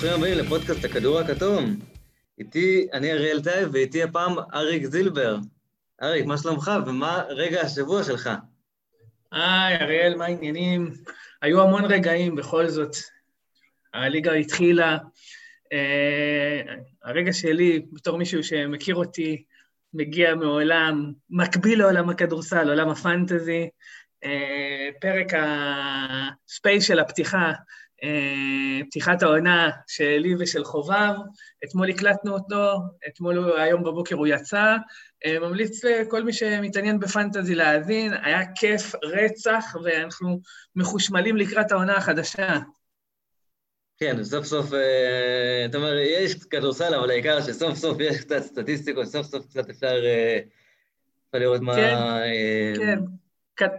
ברוכים הבאים לפודקאסט הכדור הכתום. איתי, אני אריאל טייב, ואיתי הפעם אריק זילבר. אריק, מה שלומך ומה רגע השבוע שלך? היי, אריאל, מה העניינים? היו המון רגעים, בכל זאת. הליגה התחילה. אה, הרגע שלי, בתור מישהו שמכיר אותי, מגיע מעולם מקביל לעולם הכדורסל, עולם הפנטזי. אה, פרק ה space של הפתיחה אה, פתיחת העונה שלי ושל חובב, אתמול הקלטנו אותו, אתמול, היום בבוקר הוא יצא. אה, ממליץ לכל מי שמתעניין בפנטזי להאזין, היה כיף רצח, ואנחנו מחושמלים לקראת העונה החדשה. כן, סוף סוף, אה, אתה אומר, יש קצת אבל העיקר שסוף סוף יש קצת סטטיסטיקות, סוף סוף קצת אפשר, אפשר לראות מה... כן, כן.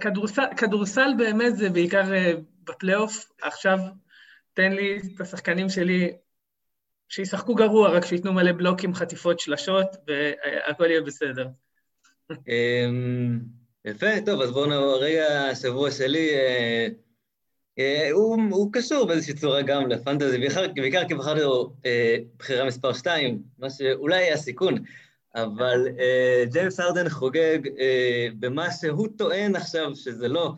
כדורסל, כדורסל באמת זה בעיקר בפלייאוף, עכשיו תן לי את השחקנים שלי שישחקו גרוע, רק שייתנו מלא בלוקים, חטיפות, שלשות, והכל יהיה בסדר. אמ, יפה, טוב, אז בואו נעבור רגע, השבוע שלי, אה, אה, הוא, קשור באיזושהי צורה גם לפנטזי, בעיקר כי בחרתי לו אה, בחירה מספר 2, מה שאולי היה סיכון, אבל ג'יימס ארדן חוגג במה שהוא טוען עכשיו שזה לא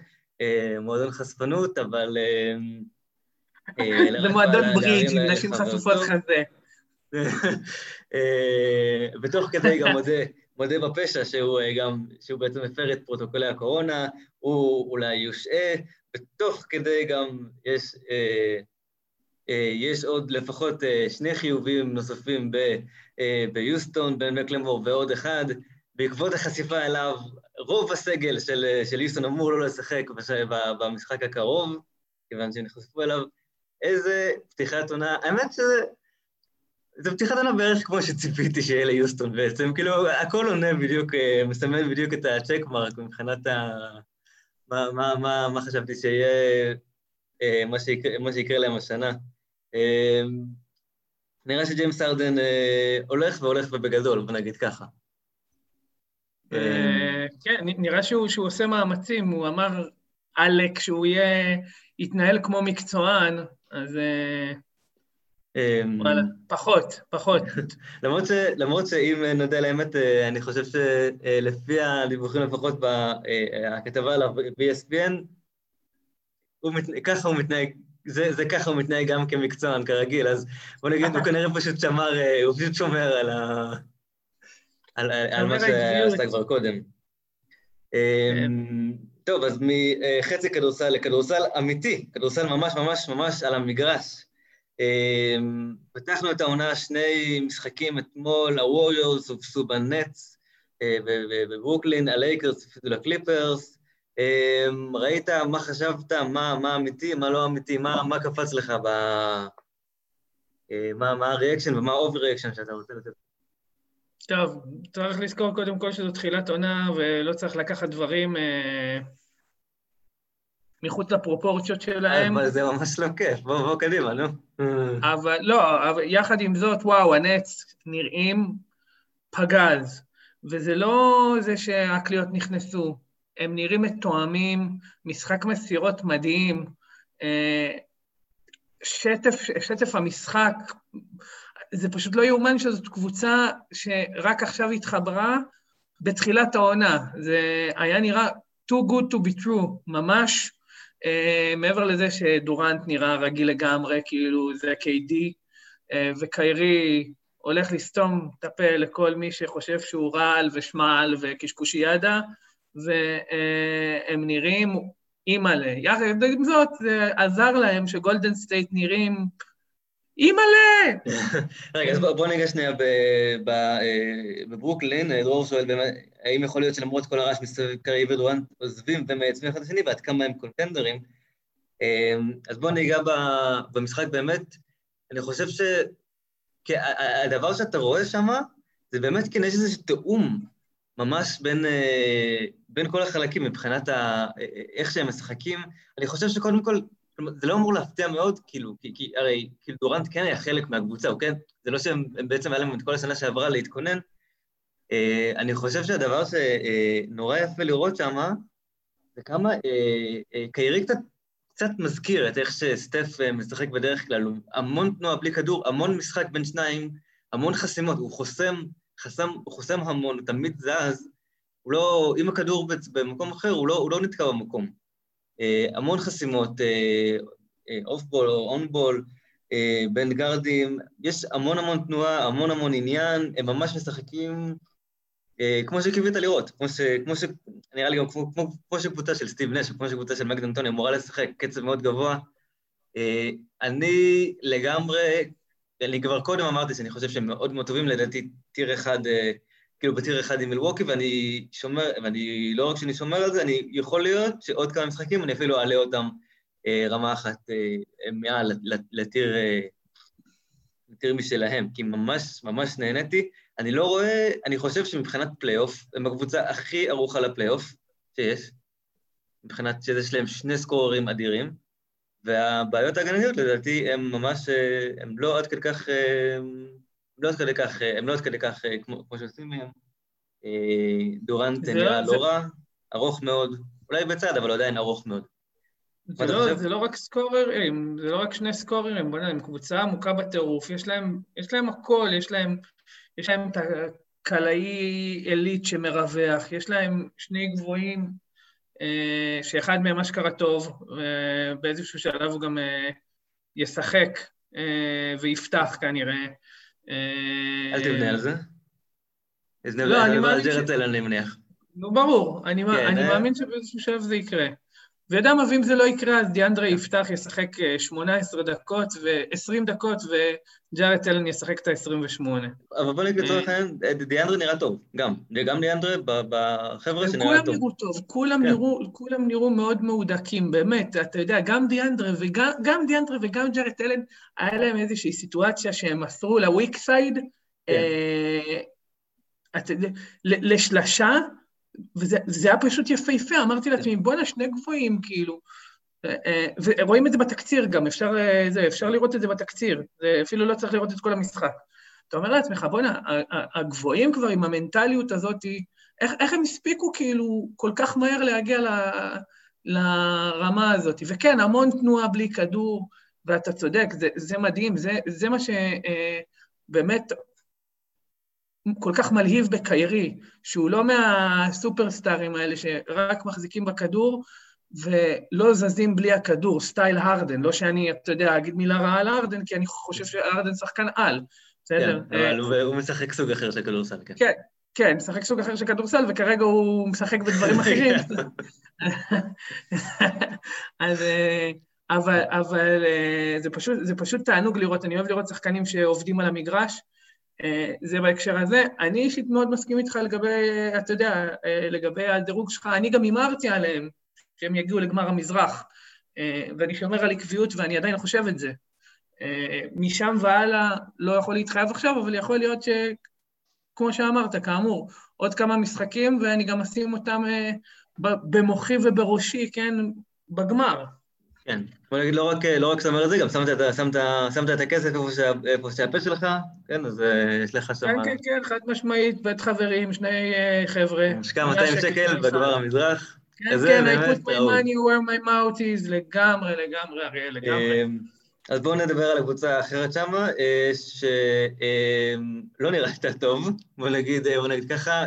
מועדון חשפנות, אבל אה, זה מועדון ברידג' עם נשים חשופות חזה. אה, ותוך כדי גם מודה, מודה בפשע שהוא אה, גם, שהוא בעצם הפר את פרוטוקולי הקורונה, הוא אולי יושעה, ותוך כדי גם יש, יש עוד לפחות שני חיובים נוספים ב, ביוסטון, בן מקלמור ועוד אחד. בעקבות החשיפה אליו, רוב הסגל של, של יוסטון אמור לא לשחק במשחק הקרוב, כיוון שהם נחשפו אליו. איזה פתיחת עונה, האמת שזה... זה פתיחת עונה בערך כמו שציפיתי שיהיה ליוסטון בעצם, כאילו הכל עונה בדיוק, אה, מסמן בדיוק את הצ'ק מרק מבחינת ה... מה, מה, מה, מה חשבתי שיהיה, אה, מה שיקרה, מה שיקרה להם השנה. אה, נראה שג'יימס ארדן הולך והולך ובגדול, בוא נגיד ככה. כן, נראה שהוא עושה מאמצים, הוא אמר עלק שהוא יהיה, יתנהל כמו מקצוען, אז אה, אמ, וואלה, פחות, פחות. למרות, ש, למרות שאם נודה על האמת, אה, אני חושב שלפי הדיווחים לפחות בכתבה עליו ב-ESPN, ככה הוא מתנהג, זה, זה ככה הוא מתנהג גם כמקצוען, כרגיל, אז בוא נגיד, הוא כנראה פשוט שמר, אה, הוא פשוט שומר על, ה, על, על מה שעשתה כבר קודם. טוב, אז מחצי כדורסל לכדורסל אמיתי, כדורסל ממש ממש ממש על המגרש. אמ, פתחנו את העונה שני משחקים אתמול, הווריורס הובסו בנטס אה, בברוקלין, הלייקרס הפסידו לקליפרס. אמ, ראית, מה חשבת, מה, מה אמיתי, מה לא אמיתי, מה, מה קפץ לך ב... אה, מה, מה ה reaction ומה ה overreaction שאתה רוצה לתת? טוב, צריך לזכור קודם כל שזו תחילת עונה ולא צריך לקחת דברים אה, מחוץ לפרופורציות שלהם. אבל זה ממש לא כיף, בוא, בוא קדימה, נו. אבל לא, אבל יחד עם זאת, וואו, הנטס נראים פגז, וזה לא זה שהקליעות נכנסו, הם נראים מתואמים, משחק מסירות מדהים, אה, שטף, שטף המשחק, זה פשוט לא יאומן שזאת קבוצה שרק עכשיו התחברה בתחילת העונה. זה היה נראה too good to be true, ממש. Uh, מעבר לזה שדורנט נראה רגיל לגמרי, כאילו זה KD, uh, אה, וקיירי הולך לסתום את הפה לכל מי שחושב שהוא רעל ושמעל וקשקושיאדה, והם נראים אימא'לה. יחד עם זאת, זה עזר להם שגולדן סטייט נראים אימא'לה! רגע, אז בוא ניגע שנייה אה, בברוקלין, אה, דרור שואל האם יכול להיות שלמרות כל הרעש מסביב קיירי ודורנט מאזנים ומייצבים אחד את השני, ועד כמה הם קונטנדרים? אה, אז בוא ניגע במשחק באמת. אני חושב שהדבר שאתה רואה שם, זה באמת כן, יש איזה תיאום ממש בין, בין כל החלקים מבחינת איך שהם משחקים. אני חושב שקודם כל, כלומר, זה לא אמור להפתיע מאוד, כאילו, כי, כי הרי כאילו דורנט כן היה חלק מהקבוצה, הוא כן? זה לא שהם בעצם היה להם את כל השנה שעברה להתכונן. אה, אני חושב שהדבר שנורא יפה לראות שם, זה כמה, אה, אה, קיירי קצת, קצת מזכיר את איך שסטף אה, משחק בדרך כלל, הוא המון תנועה בלי כדור, המון משחק בין שניים, המון חסימות, הוא חוסם, חסם, הוא חוסם המון, הוא תמיד זז, הוא לא, אם הכדור במקום אחר, הוא לא, הוא לא נתקע במקום. אה, המון חסימות, אוף בול או און בול, בין גארדים, יש המון המון תנועה, המון המון עניין, הם ממש משחקים אה, כמו שקיווית לראות, כמו ש... כמו ש... נראה לי גם כמו, כמו, כמו שקבוצה של סטיב נש, כמו שקבוצה של מגד אנטוני אמורה לשחק קצב מאוד גבוה. אה, אני לגמרי, אני כבר קודם אמרתי שאני חושב שהם מאוד מאוד טובים, לדעתי טיר אחד, אה, כאילו בטיר אחד עם מלווקי, ואני שומר, ואני, לא רק שאני שומר על זה, אני יכול להיות שעוד כמה משחקים אני אפילו אעלה אותם רמה אחת מעל לטיר, לטיר משלהם, כי ממש ממש נהניתי. אני לא רואה, אני חושב שמבחינת פלייאוף, הם הקבוצה הכי ערוכה לפלייאוף שיש, מבחינת שיש להם שני סקוררים אדירים, והבעיות ההגנתיות לדעתי הם ממש, הם לא עד כדי כך, הם לא עד כדי כך, הם לא עד כדי כך כמו, כמו שעושים מהם. דורנט נראה לא, לא רע, ארוך מאוד, אולי בצד, אבל עדיין ארוך מאוד. זה לא, זה לא רק סקוררים, זה לא רק שני סקוררים, בוא נראה, הם קבוצה עמוקה בטירוף, יש להם, יש להם הכל, יש להם יש להם את הקלעי עילית שמרווח, יש להם שני גבוהים, אה, שאחד מהם אשכרה טוב, ובאיזשהו שלב הוא גם אה, ישחק אה, ויפתח כנראה. אל תבנה על זה. לא, אני מאמין ש... אני מניח. נו, ברור, אני כן, מאמין שבאיזשהו שלב זה יקרה. ויודע מה, ואם זה לא יקרה, אז דיאנדרה יפתח, ישחק 18 אה, דקות ו-20 דקות, וג'ארט אלן ישחק את ה-28. אבל בוא נגיד לצורך העניין, אה, דיאנדרה נראה טוב, גם. גם דיאנדרה בחבר'ה שנראה טוב. כולם נראו טוב, כולם, כן. נראו, כולם נראו מאוד מהודקים, באמת. אתה יודע, גם דיאנדרה וגם דיאנדרה וגם ג'ארט אלן, היה להם איזושהי סיטואציה שהם מסרו לוויק סייד, כן. אה, לשלשה, וזה היה פשוט יפהפה, אמרתי לעצמי, בואנה, שני גבוהים, כאילו. אה, אה, ורואים את זה בתקציר גם, אפשר, אה, זה, אפשר לראות את זה בתקציר, זה אפילו לא צריך לראות את כל המשחק. אתה אומר לעצמך, בואנה, הגבוהים כבר עם המנטליות הזאת, איך, איך הם הספיקו כאילו כל כך מהר להגיע ל, לרמה הזאת? וכן, המון תנועה בלי כדור, ואתה צודק, זה, זה מדהים, זה, זה מה שבאמת כל כך מלהיב בקיירי, שהוא לא מהסופרסטארים האלה שרק מחזיקים בכדור ולא זזים בלי הכדור, סטייל הרדן, לא שאני, אתה יודע, אגיד מילה רעה על הרדן, כי אני חושב שהרדן שחקן על, בסדר? כן, אבל הוא, משחק סוג אחר של כדורסל, כן. כן, כן, משחק סוג אחר של כדורסל, וכרגע הוא משחק בדברים אחרים. אז... אה, אבל, אבל אה, זה, פשוט, זה פשוט תענוג לראות, אני אוהב לראות שחקנים שעובדים על המגרש, זה בהקשר הזה. אני אישית מאוד מסכים איתך לגבי, אתה יודע, אה, לגבי הדירוג שלך, אני גם הימרתי עליהם שהם יגיעו לגמר המזרח, אה, ואני שומר על עקביות ואני עדיין חושב את זה. משם והלאה לא יכול להתחייב עכשיו, אבל יכול להיות שכמו שאמרת, כאמור, עוד כמה משחקים ואני גם אשים אותם במוחי ובראשי, כן, בגמר. כן, בוא נגיד, לא רק, לא רק שאתה אומר את זה, גם שמת, שמת, שמת את הכסף איפה שהפה שלך, כן, אז אה, יש לך שם... כן, כן, כן, חד משמעית, בית חברים, שני אה, חבר'ה. השקעה 200 שקל בגבר המזרח. כן, כן, I put my money where my mouth is, לגמרי, לגמרי, אריאל, לגמרי. אמ, אז בואו נדבר על הקבוצה האחרת שמה, אה, שלא נראית טוב, בואו נגיד, בוא נגיד ככה,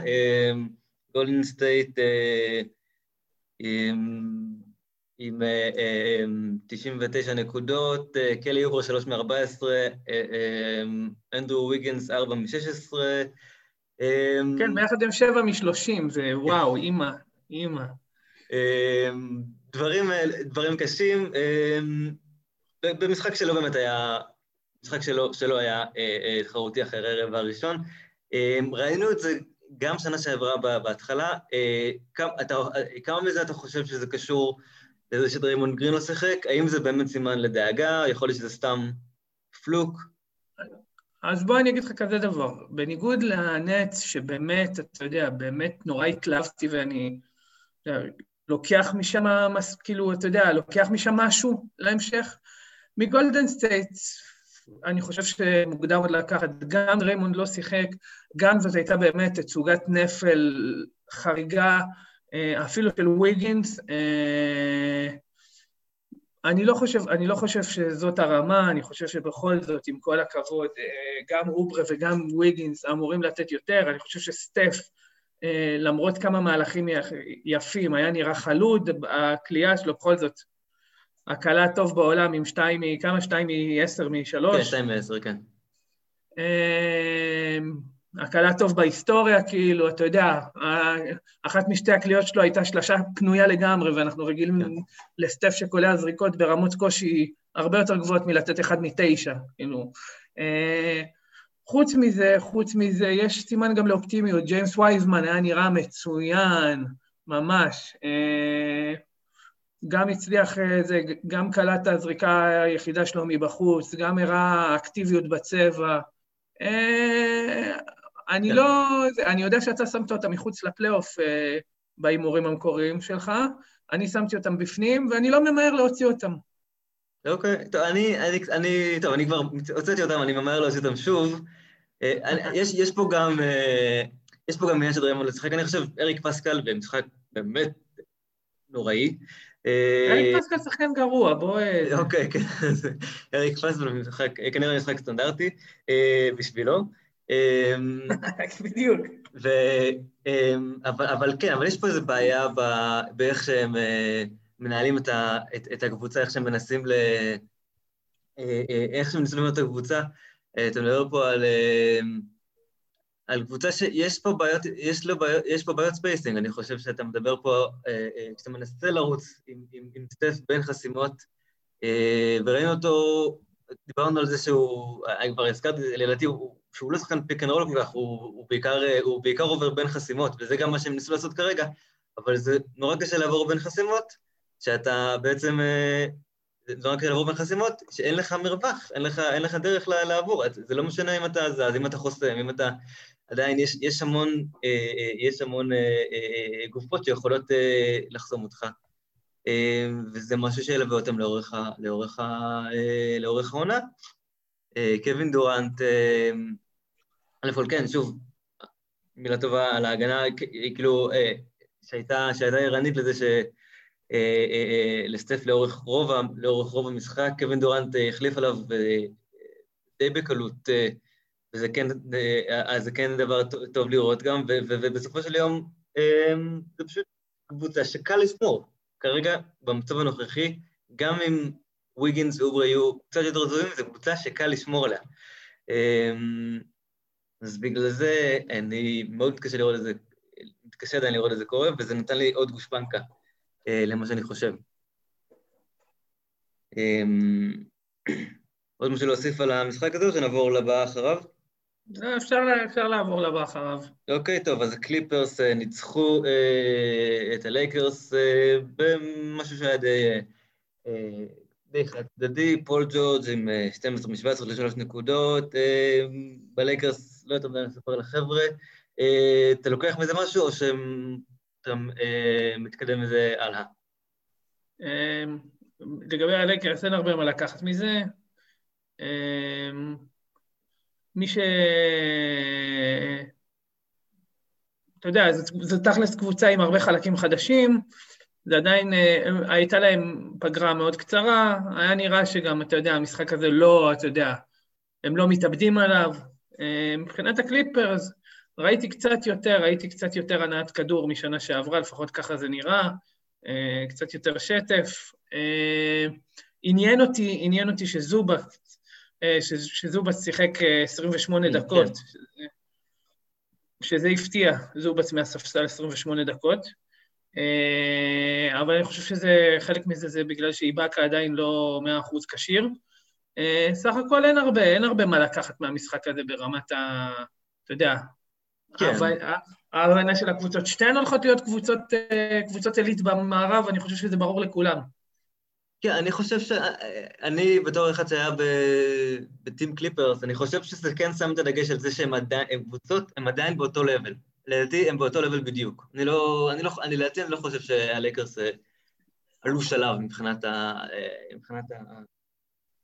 גולדן סטייט, עם 99 אה, אה, נקודות, אה, קלי אוברה 3 מ-14, אנדרו ויגנס 4 מ-16. כן, ביחד הם 7 מ-30, זה וואו, אימא, אימא. דברים, דברים קשים, במשחק שלו באמת היה, משחק שלו, שלו היה תחרותי אחרי הרבע הראשון. ראינו את זה גם שנה שעברה בהתחלה. כמה, אתה, כמה מזה אתה חושב שזה קשור לזה שדריימונד גרין לא שיחק? האם זה באמת סימן לדאגה? יכול להיות שזה סתם פלוק? אז בוא אני אגיד לך כזה דבר, בניגוד לנץ, שבאמת, אתה יודע, באמת נורא התלהבתי ואני יודע, לוקח משם, כאילו, אתה יודע, לוקח משם משהו להמשך, מגולדן סטייטס, אני חושב שמוקדם עוד לקחת, גם ריימונד לא שיחק, גם זאת הייתה באמת תצוגת נפל חריגה, אפילו של ויגינס. אה, אני לא, חושב, אני לא חושב שזאת הרמה, אני חושב שבכל זאת, עם כל הכבוד, אה, גם אוברה וגם ויגינס אמורים לתת יותר, אני חושב שסטף, אה, למרות כמה מהלכים יפים, היה נראה חלוד, הקליעה שלו בכל זאת, הקלה טוב בעולם עם שתיים, כמה? שתיים מ-10 מ-3? כן, שתיים מ-10, כן. הקלה טוב בהיסטוריה, כאילו, אתה יודע, אחת משתי הקליעות שלו הייתה שלשה פנויה לגמרי, ואנחנו רגילים כן. לסטף שקולע זריקות ברמות קושי הרבה יותר גבוהות מלתת אחד מתשע, כאילו. אה, חוץ מזה, חוץ מזה, יש סימן גם לאופטימיות. ג'יימס וייזמן היה נראה מצוין, ממש. אה, גם הצליח, אה, זה, גם קלט את הזריקה היחידה שלו מבחוץ, גם הראה אקטיביות בצבע. אני כן. לא... אני יודע שאתה שמת אותם מחוץ לפלייאוף אה, בהימורים המקוריים שלך, אני שמתי אותם בפנים, ואני לא ממהר להוציא אותם. אוקיי, טוב, אני, אני, אני, טוב, אני כבר הוצאתי אותם, אני ממהר להוציא אותם שוב. אה, אני, יש, יש פה גם, אה, יש פה גם עניין של דברים לשחק, אני חושב, אריק פסקל במשחק באמת נוראי. אריק פסקל שחקן גרוע, בוא... אוקיי, כן, אריק פסקל במשחק, כנראה משחק סטנדרטי בשבילו. אמ, בדיוק. ו, אמ, אבל, אבל כן, אבל יש פה איזו בעיה באיך שהם אה, מנהלים את, ה, את, את הקבוצה, איך שהם מנסים ל... אה, אה, איך שהם מנסים את הקבוצה. אתה מדבר פה על, על קבוצה שיש פה בעיות, יש, לו בעיות, יש פה בעיות spacing, אני חושב שאתה מדבר פה, כשאתה מנסה לרוץ עם, עם, עם סטף בין חסימות, וראינו אותו, דיברנו על זה שהוא, אני כבר הזכרתי, לדעתי הוא שהוא לא שחקן pick and roll כל כך, הוא, בעיקר, עובר בין חסימות, וזה גם מה שהם ניסו לעשות כרגע, אבל זה נורא קשה לעבור בין חסימות, שאתה בעצם, אה, זה נורא קשה לעבור בין חסימות, שאין לך מרווח, אין לך, אין לך דרך לעבור, זה לא משנה אם אתה זז, אם אתה חוסם, אם אתה... עדיין יש, יש המון, אה, אה, יש המון גופות שיכולות לחסום אותך, וזה משהו שילווה אותם לאורך, לאורך, לאורך העונה. קווין דורנט, א' כל כן, שוב, מילה טובה על ההגנה, כאילו, אה, שהייתה, שהייתה ערנית לזה ש... אה, אה, לסטף לאורך רוב, לאורך רוב המשחק, קווין דורנט החליף עליו די בקלות, וזה כן, אז כן דבר טוב לראות גם, ובסופו של יום זה פשוט קבוצה שקל לשמור. כרגע, במצב הנוכחי, גם אם ויגינס ואוברי יהיו קצת יותר זוהים, זו קבוצה שקל לשמור עליה. אז בגלל זה אני מאוד מתקשה לראות את זה, מתקשה עדיין לראות את זה קורה, וזה נתן לי עוד גושפנקה אה, למה שאני חושב. אה, עוד משהו להוסיף על המשחק הזה, או שנעבור לבא אחריו? לא, אפשר, אפשר לעבור לבא אחריו. אוקיי, טוב, אז הקליפרס אה, ניצחו אה, את הלייקרס אה, במשהו שהיה די... אה, אה די חד צדדי, פול ג'ורג' עם 12 מ-17 ל-3 נקודות, בלייקרס לא יותר מדי לספר לחבר'ה. אה, אתה לוקח מזה משהו או שאתה אה, מתקדם מזה הלאה? אמ, לגבי הלייקרס אין הרבה מה לקחת מזה. מי ש... אתה יודע, זו תכלס קבוצה עם הרבה חלקים חדשים, זה עדיין, אה, הייתה להם פגרה מאוד קצרה, היה נראה שגם, אתה יודע, המשחק הזה לא, אתה יודע, הם לא מתאבדים עליו. אה, מבחינת הקליפרס, ראיתי קצת יותר, ראיתי קצת יותר הנעת כדור משנה שעברה, לפחות ככה זה נראה, אה, קצת יותר שטף. עניין אותי, עניין אותי שזובס, שזובס שיחק 28 כן, דקות, כן. שזה הפתיע, זובס מהספסל 28 דקות. אה, אבל אני חושב שזה, חלק מזה זה בגלל שאיבאקה עדיין לא מאה אחוז כשיר. אה, סך הכל אין הרבה, אין הרבה מה לקחת מהמשחק הזה ברמת ה... אתה יודע, כן. ההבנה של הקבוצות. שתיהן הולכות להיות קבוצות, אה, קבוצות עילית במערב, אני חושב שזה ברור לכולם. כן, אני חושב ש... אני בתור אחד שהיה בטים קליפרס, אני חושב שזה כן שם את הדגש על זה שהם עדיין, הם קבוצות, הם עדיין באותו לבל. לדעתי הם באותו לבל בדיוק. אני לא, אני לא, אני לדעתי אני לא חושב שהלייקרס אה, עלו שלב מבחינת, ה, אה, מבחינת ה,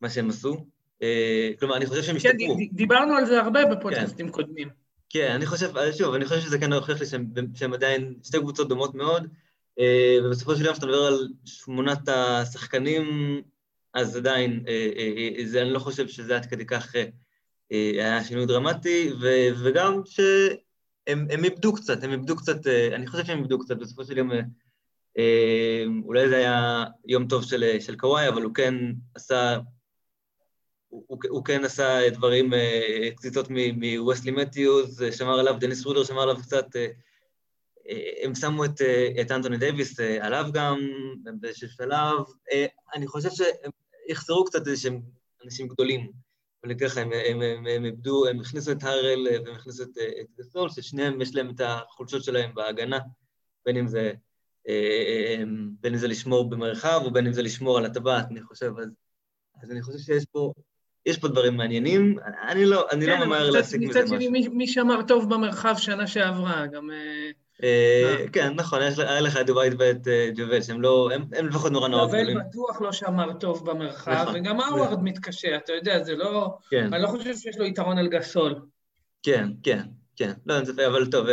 מה שהם עשו. אה, כלומר, אני חושב שהם השתפרו. כן, דיברנו על זה הרבה בפודקאסטים כן. קודמים. כן, אני חושב, שוב, אני חושב שזה כן הוכיח לי שהם, שהם עדיין שתי קבוצות דומות מאוד, ובסופו של יום, כשאתה מדבר על שמונת השחקנים אז עדיין, זה, אני לא חושב שזה עד כדי כך היה שינוי דרמטי, ו, וגם שהם איבדו קצת, הם איבדו קצת, אני חושב שהם איבדו קצת, בסופו של יום, אולי זה היה יום טוב של, של קוואי, אבל הוא כן עשה הוא, הוא כן עשה דברים, אה, קציצות מווסלי מתיוז, שמר עליו, דניס רודר שמר עליו קצת, אה, אה, הם שמו את, את אנטוני דייוויס עליו גם, באיזשהו שלב. אני חושב שהם יחזרו קצת איזה שהם אנשים גדולים. אגיד לך, הם, הם, הם, הם איבדו, הם הכניסו את הארל והם הכניסו את, את גסול, ששניהם יש להם את החולשות שלהם בהגנה, בין אם זה, בין אם זה לשמור במרחב ובין אם זה לשמור על הטבעת, אני חושב. אז, אז אני חושב שיש פה יש פה דברים מעניינים, אני לא, אני לא כן, לא ממהר להסיק מזה משהו. מצד שני, מי, מי שמר טוב במרחב שנה שעברה, גם... אה, אה, כן, נכון, היה לך את דווייט ואת אה, ג'ובל, שהם לא, הם, לפחות נורא נורא גדולים. ג'ובל בטוח לא שמר טוב במרחב, נכון, וגם האוורד מתקשה, אתה יודע, זה לא... כן. אני לא חושב שיש לו יתרון על גסול. כן, כן, כן. לא, אין ספק, אבל טוב,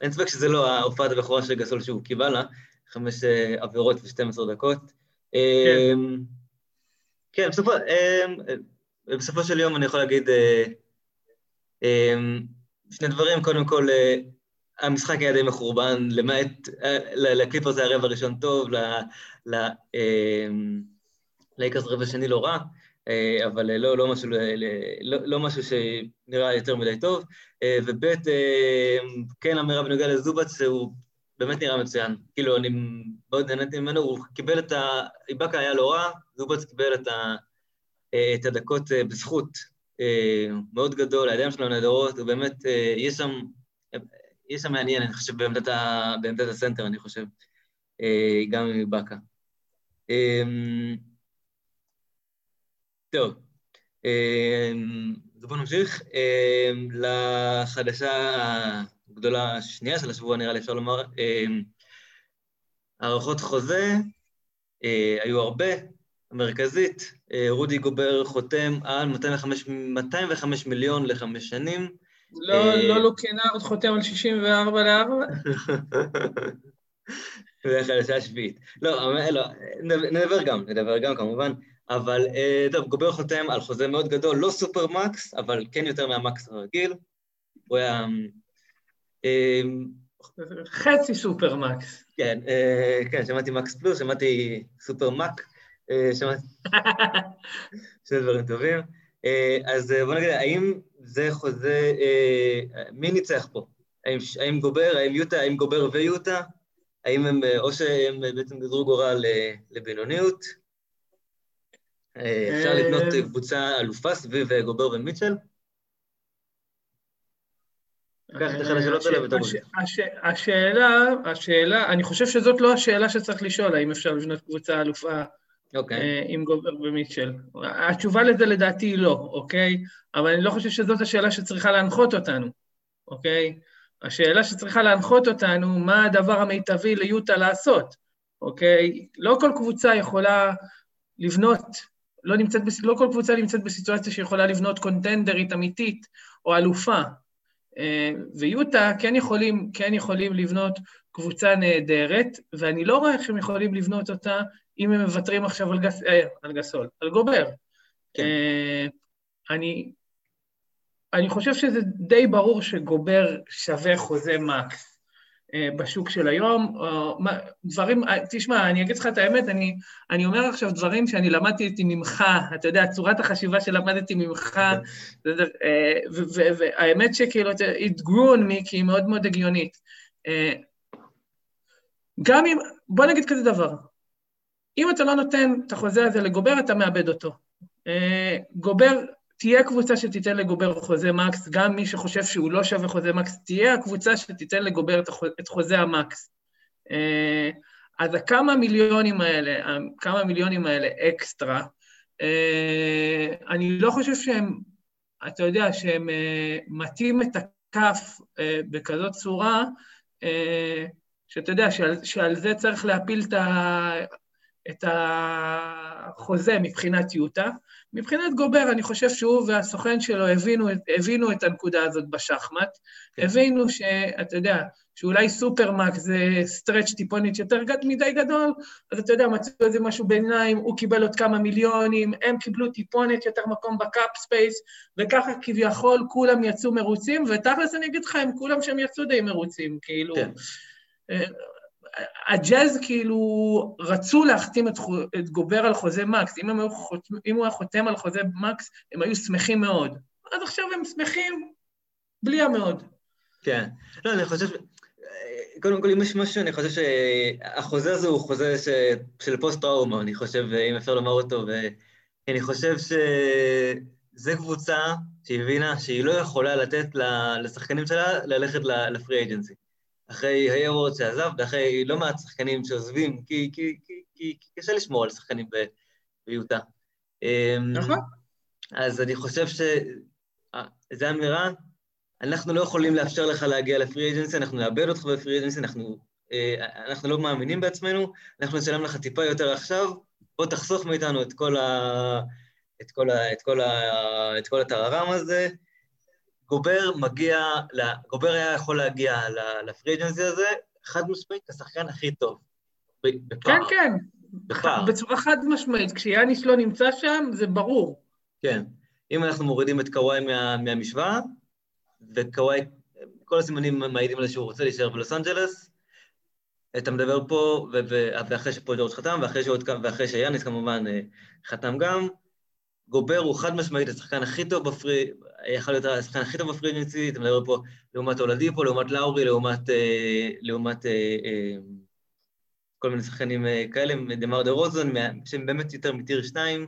אין, ספק שזה לא ההופעת הבכורה של גסול שהוא קיבל חמש עבירות ו-12 דקות. כן. כן, בסופו, אמ, בסופו של יום אני יכול להגיד אה, אמ, שני דברים. קודם כל, אה, המשחק היה די מחורבן, למעט, אה, לקליפר זה הרבע הראשון טוב, לייקרס אמ, רבע שני לא רע, אבל לא, לא, משהו, לא, לא משהו שנראה יותר מדי טוב. וב' כן אמירה בנוגע לזובץ, הוא באמת נראה מצוין. כאילו, אני מאוד נהניתי ממנו, הוא קיבל את ה... איבאקה היה לא רע, זובץ קיבל את, ה... את הדקות אה, בזכות אה, מאוד גדול, הידיים שלו נהדרות, ובאמת, אה, יש שם, יש שם מעניין, אני חושב, בעמדת, ה... בעמדת הסנטר, אני חושב, גם עם איבאקה. טוב, אז בואו נמשיך לחדשה הגדולה השנייה של השבוע, נראה לי אפשר לומר, הערכות חוזה, היו הרבה, המרכזית, אה, רודי גובר חותם על 205, 205 מיליון לחמש שנים. לא, אה, לא לוקנארד חותם על 64 ל-4? זה החדשה השביעית. לא, לא, נדבר גם, נדבר גם כמובן, אבל אה, טוב, גובר חותם על חוזה מאוד גדול, לא סופר מקס, אבל כן יותר מהמקס הרגיל. הוא היה... חצי סופר מקס. כן, כן, שמעתי מקס פלוס, שמעתי סופר מק. אה, שמעתי. שני דברים טובים. אה, אז אה, בוא נגיד, האם זה חוזה, מי ניצח פה? האם, האם גובר, האם יוטה, האם גובר ויוטה? האם הם, או שהם בעצם גזרו גורל לבינוניות? אפשר לבנות קבוצה אלופה סביב גובר ומיטשל? השאלה, השאלה, אני חושב שזאת לא השאלה שצריך לשאול, האם אפשר לבנות קבוצה אלופה אוקיי. אה, עם גובר ומיטשל. התשובה לזה לדעתי היא לא, אוקיי? אבל אני לא חושב שזאת השאלה שצריכה להנחות אותנו, אוקיי? השאלה שצריכה להנחות אותנו, מה הדבר המיטבי ליוטה לעשות, אוקיי? לא כל קבוצה יכולה לבנות, לא, נמצאת, לא כל קבוצה נמצאת בסיטואציה שיכולה לבנות קונטנדרית אמיתית או אלופה. אה, ויוטה כן יכולים, כן יכולים לבנות קבוצה נהדרת, ואני לא רואה איך הם יכולים לבנות אותה אם הם מוותרים עכשיו על, גס, אה, על גסול, על גובר. כן. אה, אני, אני חושב שזה די ברור שגובר שווה חוזה מקס אה, בשוק של היום. או, מה, דברים, אה, תשמע, אני אגיד לך את האמת, אני, אני אומר עכשיו דברים שאני למדתי ממך, אתה יודע, צורת החשיבה שלמדתי ממך, אה, והאמת שכאילו, it grew on me, כי היא מאוד מאוד הגיונית. אה, גם אם, בוא נגיד כזה דבר, אם אתה לא נותן את החוזה הזה לגובר, אתה מאבד אותו. אה, גובר, תהיה קבוצה שתיתן לגובר חוזה מקס, גם מי שחושב שהוא לא שווה חוזה מקס, תהיה הקבוצה שתיתן לגובר את חוזה המקס. אה, אז הכמה מיליונים האלה, כמה מיליונים האלה אקסטרה, אה, אני לא חושב שהם, אתה יודע, שהם מטים את הכף בכזאת צורה, שאתה יודע שעל, שעל זה צריך להפיל את, ה, את החוזה מבחינת יוטה, מבחינת גובר, אני חושב שהוא והסוכן שלו הבינו, הבינו את הנקודה הזאת בשחמט, כן. הבינו שאתה יודע, שאולי supermax זה stretch טיפונית יותר גד, מדי גדול, אז אתה יודע, מצאו איזה משהו ביניים, הוא קיבל עוד כמה מיליונים, הם קיבלו טיפונת יותר מקום ב cap space, וככה כביכול כולם יצאו מרוצים, ותכלס אני אגיד לך, הם כולם שם יצאו די מרוצים, כאילו... כן. הג'אז כאילו רצו להחתים את, את גובר על חוזה מקס, אם, היו חותם, אם הוא היה חותם על חוזה מקס, הם היו שמחים מאוד. עד עכשיו הם שמחים בלי המאוד. כן. לא, אני חושב, קודם כל, אם יש משהו, אני חושב שהחוזה הזה הוא חוזה ש... של פוסט-טראומה, אני חושב, אם אפשר לומר אותו, ואני חושב שזו קבוצה שהבינה שהיא לא יכולה לתת לשחקנים שלה ללכת לפרי אייג'נסי. אחרי היוורד שעזב, ואחרי לא מעט שחקנים שעוזבים, כי, כי, כי, כי, כי קשה לשמור על שחקנים ביוטה. אמ, נכון. אז אני חושב שזו אמירה, אנחנו לא יכולים לאפשר לך להגיע לפרי אג'נסי, אנחנו נאבד אותך בפרי אג'נסי, אנחנו, אה, אנחנו לא מאמינים בעצמנו, אנחנו נשלם לך טיפה יותר עכשיו, בוא תחסוך מאיתנו את כל, ה, את כל, ה, את כל, ה, את כל הטררם הזה, גובר מגיע, גובר היה יכול להגיע לפריג'נסי הזה, חד משמעית, השחקן הכי טוב. בפער. כן, כן. בפער. בצורה חד משמעית, כשיאניס לא נמצא שם, זה ברור. כן. אם אנחנו מורידים את קוואי מה, מהמשוואה, וקוואי, כל הסימנים מעידים על זה שהוא רוצה להישאר בלוס אנג'לס, אתה מדבר פה, ואחרי שפה ג'ורג' חתם, ואחרי, ואחרי שיאניס כמובן אה, חתם גם, גובר הוא חד משמעית השחקן הכי טוב בפרי, יכול להיות השחקן הכי טוב בפריג'נסי, אתה מדבר פה לעומת אולדיפו, לעומת לאורי, לעומת, אה, לעומת אה, אה, כל מיני שחקנים אה, כאלה, דמר דה רוזן, שהם באמת יותר מטיר שניים.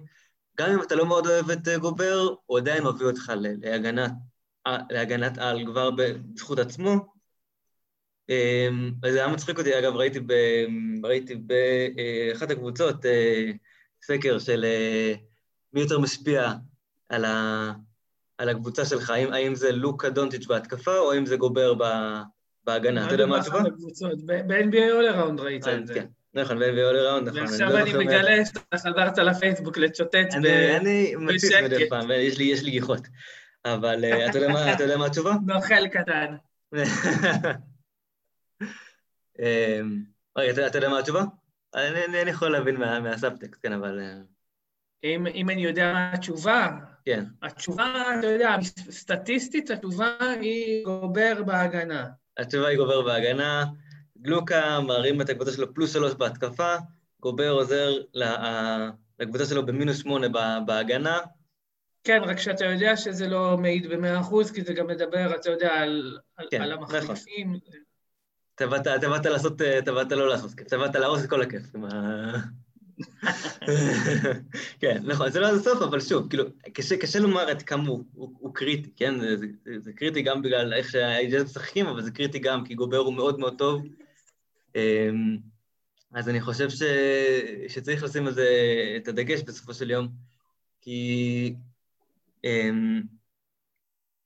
גם אם אתה לא מאוד אוהב את אה, גובר, הוא עדיין מביא אותך להגנת, אה, להגנת על כבר בזכות עצמו. אה, זה היה מצחיק אותי, אגב, ראיתי, ב, ראיתי באחת הקבוצות סקר של מי יותר משפיע על, ה, על הקבוצה שלך, האם, האם זה לוקה דונטיץ' בהתקפה, או האם זה גובר בהגנה? אתה יודע מה התשובה? ב-NBA all around ראית את זה. כן. נכון, ב-NBA all around, נכון. ועכשיו לא אני מגלה שאתה חזרת לפייסבוק לצ'וטט בשקט. אני מציץ מדי פעם, יש לי גיחות. אבל אה, אתה יודע מה התשובה? נוכל קטן. אמ, רגע, אתה יודע מה התשובה? אני יכול להבין מהסאבטקסט, כן, אבל... אה, אם, אם אני יודע מה התשובה, כן. התשובה, אתה יודע, סטטיסטית התשובה היא גובר בהגנה. התשובה היא גובר בהגנה. גלוקה מרים את הקבוצה שלו פלוס שלוש בהתקפה, גובר עוזר לקבוצה שלו במינוס שמונה בהגנה. כן, רק שאתה יודע שזה לא מעיד במאה אחוז, כי זה גם מדבר, אתה יודע, על, כן, על המחליפים. נכון. אתה באת לעשות, אתה באת לא לעשות כיף, אתה באת להרוס את כל הכיף. כן, נכון, זה לא עד הסוף, אבל שוב, כאילו, קשה, קשה לומר עד כמה הוא, הוא, הוא קריטי, כן? זה, זה, זה קריטי גם בגלל איך שהאייג'אז משחקים, אבל זה קריטי גם כי גובר הוא מאוד מאוד טוב. אמ, אז אני חושב ש, שצריך לשים על זה את הדגש בסופו של יום, כי... אמ,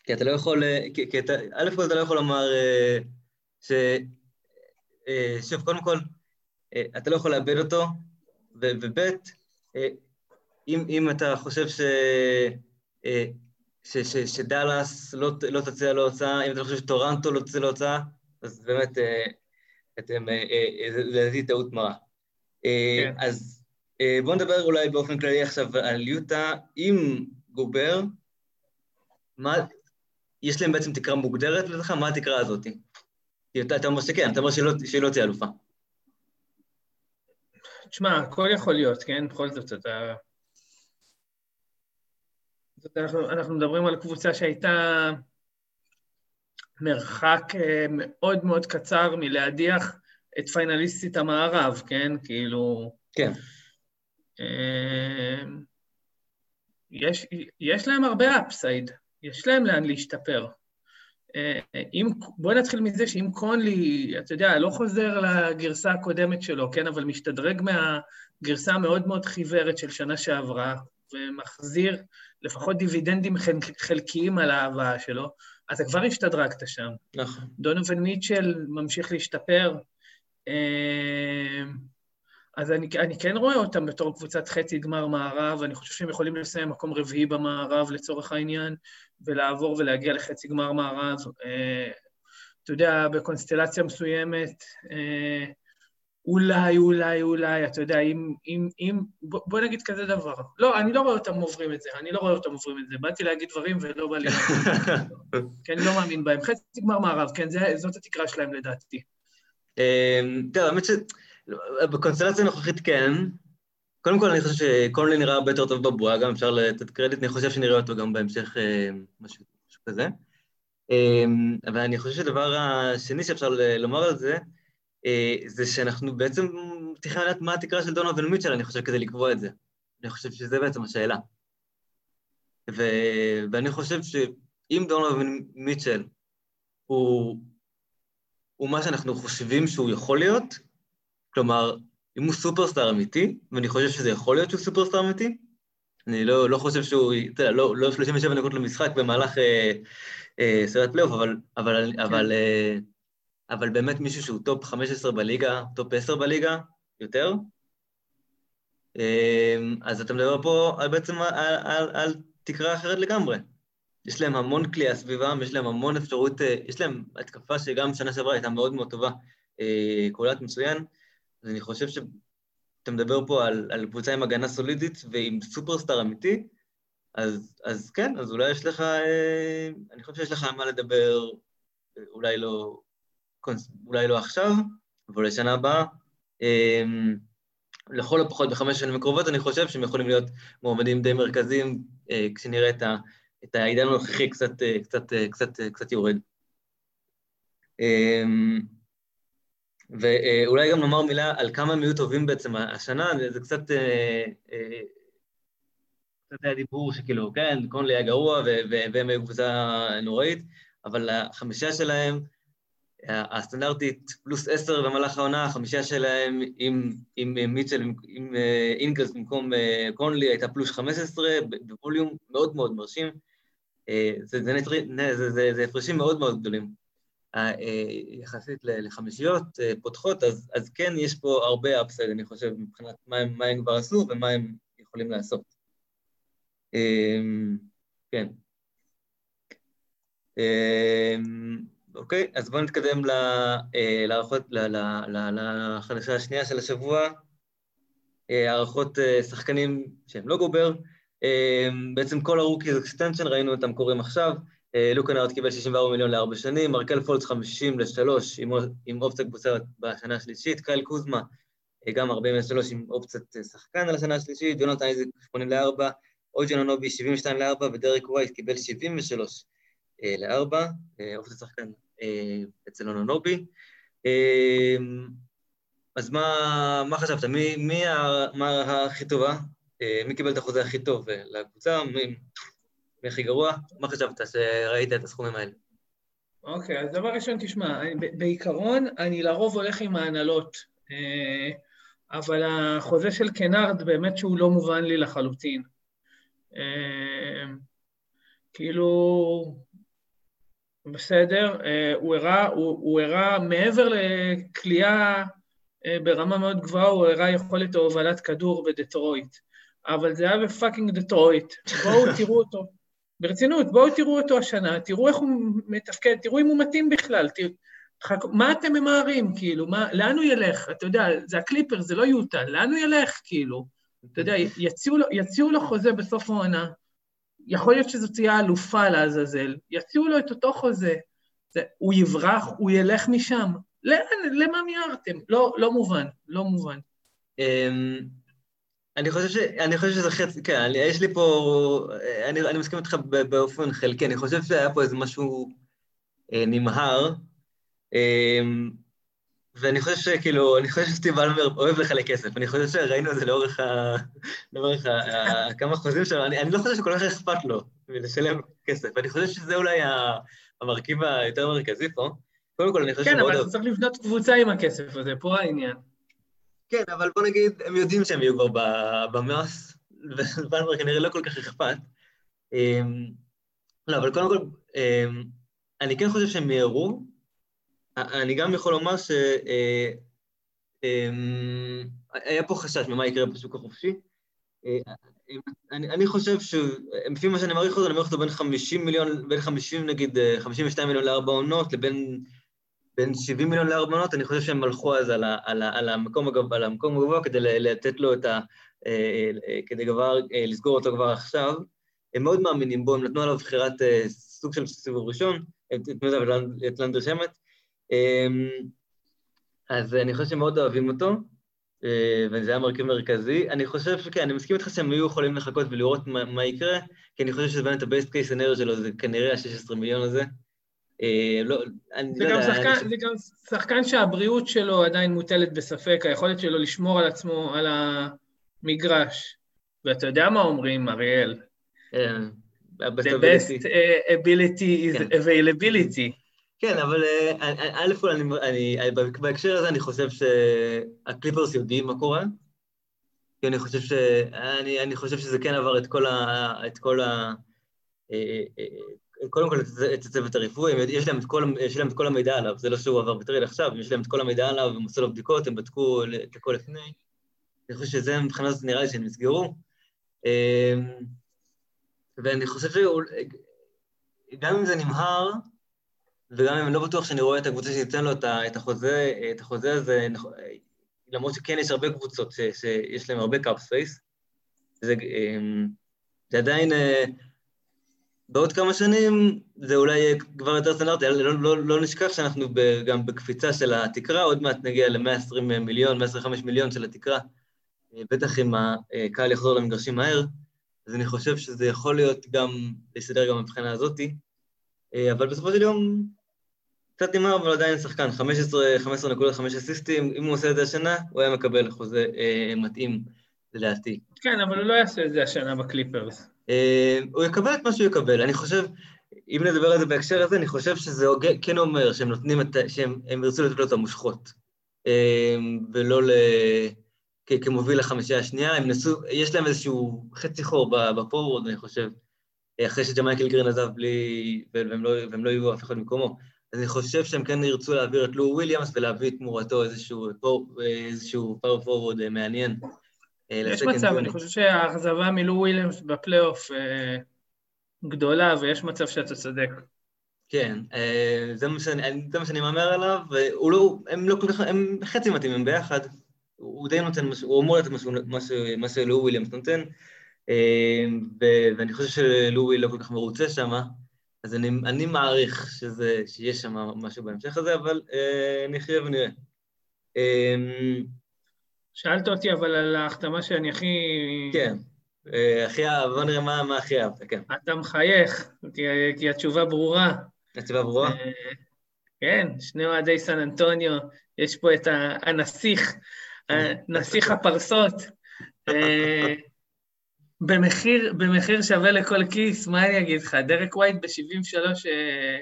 כי אתה לא יכול, כי, כי אתה, א' כל אתה לא יכול לומר אה, ש... אה, שוב, קודם כל, אה, אתה לא יכול לאבד אותו, וב', אה, אם, אם אתה חושב ש, אה, ש, ש, שדאלאס לא, לא תציע להוצאה, אם אתה חושב שטורנטו לא תציע להוצאה, אז באמת אה, אתם, לדעתי טעות מרה. כן. אז בואו נדבר אולי באופן כללי עכשיו על יוטה עם גובר. מה, יש להם בעצם תקרה מוגדרת לדעתך? מה התקרה הזאת? אתה, אתה אומר שכן, אתה אומר שהיא לא תהיה אלופה. תשמע, הכל יכול להיות, כן? בכל זאת, אתה... זאת, אנחנו, אנחנו מדברים על קבוצה שהייתה מרחק אה, מאוד מאוד קצר מלהדיח את פיינליסטית המערב, כן? כאילו... כן. אה, יש, יש להם הרבה אפסייד, יש להם לאן להשתפר. אה, אם, בואי נתחיל מזה שאם קונלי, אתה יודע, לא חוזר לגרסה הקודמת שלו, כן, אבל משתדרג מהגרסה המאוד מאוד חיוורת של שנה שעברה, ומחזיר לפחות דיבידנדים חלקיים על ההבאה שלו, אתה כבר השתדרגת שם. נכון. דונובין מיטשל ממשיך להשתפר. אז אני, אני כן רואה אותם בתור קבוצת חצי גמר מערב, אני חושב שהם יכולים לסיים מקום רביעי במערב לצורך העניין, ולעבור ולהגיע לחצי גמר מערב. אה, אתה יודע, בקונסטלציה מסוימת, אה, אולי, אולי, אולי, אתה יודע, אם... אם, אם בוא, בוא נגיד כזה דבר. לא, אני לא רואה אותם עוברים את זה, אני לא רואה אותם עוברים את זה. באתי להגיד דברים ולא בא לי... כי אני לא מאמין בהם. חצי גמר מערב, כן, זה, זאת התקרה שלהם לדעתי. טוב, האמת שבקונסטלציה הנוכחית כן. קודם כל, אני חושב שקונלי נראה הרבה יותר טוב בבועה, גם אפשר לתת קרדיט, אני חושב שנראה אותו גם בהמשך, אה, משהו, משהו כזה. אמ, אבל אני חושב שהדבר השני שאפשר לומר על זה, אה, זה שאנחנו בעצם צריכים לדעת מה התקרה של דונלד ומיטשל, אני חושב, כדי לקבוע את זה. אני חושב שזה בעצם השאלה. ו... ואני חושב שאם דונובן מיטשל הוא... הוא מה שאנחנו חושבים שהוא יכול להיות, כלומר, אם הוא סופרסטאר אמיתי, ואני חושב שזה יכול להיות שהוא סופרסטאר אמיתי, אני לא, לא חושב שהוא, אתה יודע, לא, לא 37 נקודות למשחק במהלך אה, אה, סדרת פלייאוף, אבל, אבל, כן. אבל, אה, אבל באמת מישהו שהוא top 15 בליגה, top 10 בליגה, יותר. אה, אז אתה מדבר פה על בעצם על, על, על תקרה אחרת לגמרי. יש להם המון כליאה סביבם, יש להם המון אפשרות, אה, יש להם התקפה שגם שנה שעברה הייתה מאוד מאוד טובה, אה, קולט מצוין, אני חושב שאתה מדבר פה על, על קבוצה עם הגנה סולידית ועם סופרסטאר אמיתי, אז, אז כן, אז אולי יש לך, אה, אני חושב שיש לך מה לדבר, אולי לא, אולי לא עכשיו, אבל לשנה הבאה. אה, לכל הפחות בחמש שנים הקרובות, אני חושב שהם יכולים להיות מועמדים די מרכזיים, אה, כשנראה את, ה, את העידן הנוכחי קצת, קצת, קצת, קצת יורד. ואולי גם נאמר מילה על כמה הם יהיו טובים בעצם השנה, זה קצת קצת היה דיבור שכאילו, כן, קונלי היה גרוע והם היו קבוצה נוראית, אבל החמישה שלהם, הסטנדרטית פלוס עשר במהלך העונה, החמישה שלהם עם, עם מיטשל, עם, עם אה, אינגלס במקום אה, קונלי, הייתה פלוס חמש עשרה, בווליום מאוד מאוד מרשים. אה, זה, זה, זה, זה, זה הפרשים מאוד מאוד גדולים. יחסית לחמישיות פותחות, אז, אז כן, יש פה הרבה אפסייד, אני חושב, מבחינת מה הם, מה הם כבר עשו ומה הם יכולים לעשות. אמ, כן. אמ, אוקיי, אז בואו נתקדם אה, להארכות, לחדשה השנייה של השבוע, אה, הארכות אה, שחקנים שהם לא גובר. אמ, בעצם כל ה rookies extension, ראינו אותם קורים עכשיו. לוק קנארד קיבל 64 מיליון לארבע שנים, מרקל פולץ 50 לשלוש עם אופציית קבוצה בשנה השלישית, קייל קוזמה גם 40 לשלוש עם אופציית שחקן על השנה השלישית, ג'ונתן אייזק 80 לארבע, אוג'ן אונובי 72 ל-4 ודרק ווייט קיבל 73 ל-4, אופציה שחקן אה, אצל אונובי. אה, אז מה, מה חשבת? מי, מי מה הכי טובה? אה? מי קיבל את החוזה הכי טוב לקבוצה? מי, מי הכי גרוע? מה חשבת שראית את הסכומים האלה? אוקיי, אז דבר ראשון, תשמע, בעיקרון אני לרוב הולך עם ההנהלות, אבל החוזה של קנארד באמת שהוא לא מובן לי לחלוטין. אמ, כאילו, בסדר, אה, הוא הראה, הוא, הוא הראה מעבר לקליעה אה, ברמה מאוד גבוהה, הוא הראה יכולת הובלת כדור בדטרויט. אבל זה היה ב fucking דטרויט. בואו תראו אותו. ברצינות, בואו תראו אותו השנה, תראו איך הוא מתפקד, תראו אם הוא מתאים בכלל, תראו, חכ... מה אתם ממהרים, כאילו, מה, לאן הוא ילך? אתה יודע, זה הקליפר, זה לא יוטה, לאן הוא ילך, כאילו? אתה יודע, יציעו לו, יציעו לו חוזה בסוף העונה, יכול להיות שזו תהיה אלופה לעזאזל, יציעו לו את אותו חוזה, זה, הוא יברח, הוא ילך משם. לאן, למה מיהרתם? לא, לא מובן, לא מובן. אני חושב, ש... אני חושב שזה חצי, כן, אני, יש לי פה, אני, אני מסכים איתך באופן חלקי, אני חושב שהיה פה איזה משהו אה, נמהר. אה, ואני חושב שכאילו, אני חושב שסטיב אלמר אוהב לחלק כסף, אני חושב שראינו את זה לאורך, ה... לאורך ה... כמה חוזים שלו, אני, אני לא חושב שכל כך אכפת לו לשלם כסף, אני חושב שזה אולי המרכיב היותר מרכזי פה. קודם כל, אני חושב כן, אבל אתה צריך לבנות קבוצה עם הכסף הזה, פה העניין. כן, אבל בוא נגיד, הם יודעים שהם יהיו כבר במאס, ובלמר כנראה לא כל כך אכפת. אמ, לא, אבל קודם כל, אמ, אני כן חושב שהם מיהרו, אני גם יכול לומר ש... אה, אמ, פה חשש ממה יקרה בשוק החופשי. אני, אני חושב שלפי מה שאני מעריך אותו, אני מעריך אותו בין 50 מיליון, בין 50 נגיד, 52 מיליון לארבע עונות, לבין בין 70 מיליון לארבע עונות, אני חושב שהם הלכו אז על, ה, על, ה, על המקום הגבוה כדי לתת לו את ה... כדי כבר לסגור אותו כבר עכשיו. הם מאוד מאמינים בו, הם נתנו עליו בחירת סוג של סיבוב ראשון, את לנדר שמט. אמ, אז אני חושב שהם מאוד אוהבים אותו, אה, וזה היה מרכיב מרכזי. אני חושב שכן, אני מסכים איתך שהם היו יכולים לחכות ולראות מה, מה יקרה, כי אני חושב שזה באמת ה-best case שלו זה כנראה ה-16 מיליון הזה. אה, לא, אני זה, לא גם יודע, שחקן, אני... זה גם שחקן שהבריאות שלו עדיין מוטלת בספק, היכולת שלו לשמור על עצמו, על המגרש. ואתה יודע מה אומרים, אריאל? כן. The best uh, ability is כן. availability. כן, אבל א' כל אני, בהקשר הזה אני חושב שהקליפרס יודעים מה קורה, כי אני חושב, ש, אני, אני חושב שזה כן עבר את כל ה... את כל ה אה, אה, קודם כל את הצוות הרפואי, יש להם, את כל, יש להם את כל המידע עליו, זה לא שהוא עבר ב trade עכשיו, יש להם את כל המידע עליו, הם עשו לו בדיקות, הם בדקו את הכל לפני. אני חושב שזה מבחינה זאת נראה לי שהם נסגרו. אה, ואני חושב שגם אם זה נמהר, וגם אם אני לא בטוח שאני רואה את הקבוצה שתיתן לו את החוזה, את החוזה הזה, למרות שכן יש הרבה קבוצות ש, שיש להן הרבה cap space, זה, אמ, זה עדיין, אה, בעוד כמה שנים זה אולי יהיה כבר יותר סטנדרטי, לא, לא, לא נשכח שאנחנו גם בקפיצה של התקרה, עוד מעט נגיע ל-120 מיליון, 125 מיליון של התקרה, אה, בטח אם הקהל יחזור למגרשים מהר, אז אני חושב שזה יכול להיות גם, להסתדר גם מבחינה הזאתי, אה, אבל בסופו של יום קצת נמר, אבל עדיין שחקן, 15, 15 נקודות, 5 אסיסטים, אם הוא עושה את זה השנה, הוא היה מקבל חוזה אה, מתאים, לדעתי. כן, אבל הוא לא יעשה את זה השנה בקליפרס. אה, הוא יקבל את מה שהוא יקבל. אני חושב, אם נדבר על זה בהקשר הזה, אני חושב שזה כן אומר שהם נותנים את, שהם ירצו לתת לו את המושכות, אה, ולא ל... כמוביל לחמישייה השנייה, הם נסו, יש להם איזשהו חצי חור בפורוורד, אני חושב, אחרי שג'מייקל גרין עזב בלי, והם לא, והם לא הביאו אף אחד במקומו. אז אני חושב שהם כן ירצו להעביר את לו וויליאמס ולהביא תמורתו איזשהו, איזשהו power forward אה, מעניין. אה, יש מצב, אני חושב שהאכזבה מלו וויליאמס בפלייאוף אה, גדולה, ויש מצב שאתה צודק. כן, זה מה שאני, זה מה שאני מהמר עליו, והוא לא, הם לא כל כך, הם חצי מתאימים ביחד. הוא די נותן, הוא אמור לתת מה שלו וויליאמס נותן, ואני חושב שלו וויל לא כל כך מרוצה שם, אז אני, אני מעריך שזה, שיש שם משהו בהמשך הזה, אבל אה, נחיה ונראה. שאלת אותי אבל על ההחתמה שאני הכי... כן, אה, הכי אהב, בוא נראה מה, מה הכי אהבת, כן. אתה מחייך, כי, כי התשובה ברורה. התשובה ברורה? אה, כן, שני אוהדי סן אנטוניו, יש פה את הנסיך, נסיך הפרסות. אה, במחיר, במחיר שווה לכל כיס, מה אני אגיד לך? דרק ווייט ב-73 אה,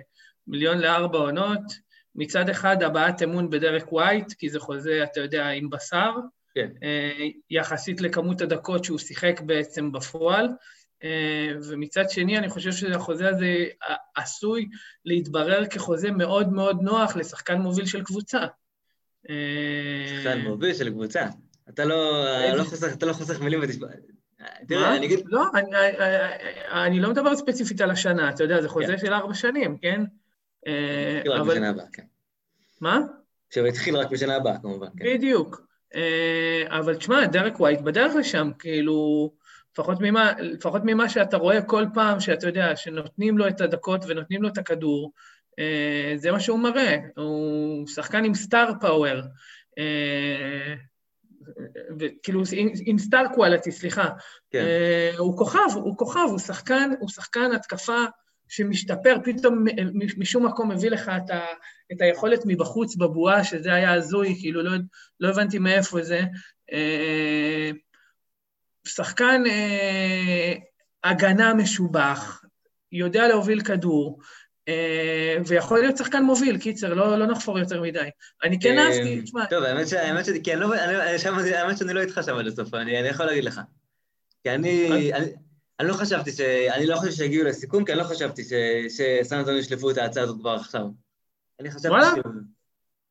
מיליון לארבע עונות, מצד אחד הבעת אמון בדרק ווייט, כי זה חוזה, אתה יודע, עם בשר, כן. אה, יחסית לכמות הדקות שהוא שיחק בעצם בפועל, אה, ומצד שני, אני חושב שהחוזה הזה עשוי להתברר כחוזה מאוד מאוד נוח לשחקן מוביל של קבוצה. שחקן מוביל של קבוצה. אתה לא, לא חוסך, אתה לא חוסך מילים ותשמע, תראה, אני אגיד... לא, אני לא מדבר ספציפית על השנה, אתה יודע, זה חוזה כן. של ארבע שנים, כן? התחיל רק בשנה הבאה, כן. מה? שהוא התחיל רק בשנה הבאה, כמובן, כן. בדיוק. אה, אבל תשמע, דרק ווייט בדרך לשם, כאילו, לפחות ממה, לפחות ממה שאתה רואה כל פעם, שאתה יודע, שנותנים לו את הדקות ונותנים לו את הכדור, אה, זה מה שהוא מראה. הוא שחקן עם סטאר פאוור. כאילו עם סטאר קואליטי, סליחה. כן. הוא כוכב, הוא כוכב, הוא שחקן, הוא שחקן התקפה שמשתפר, פתאום משום מקום מביא לך את, ה, את היכולת מבחוץ בבועה, שזה היה הזוי, כאילו לא, לא הבנתי מאיפה זה. Uh, שחקן uh, הגנה משובח, יודע להוביל כדור, אה, ויכול להיות שחקן מוביל, קיצר, לא, לא נחפור יותר מדי. אני כן אהבתי, תשמע... טוב, האמת שאני, כן, לא, האמת שאני לא איתך שם עד הסוף, אני יכול להגיד לך. כי אני, אני לא חשבתי ש... אני לא חושב שהגיעו לסיכום, כי אני לא חשבתי שסן אנטוניו ישלפו את ההצעה הזאת כבר עכשיו. אני חשבתי ש...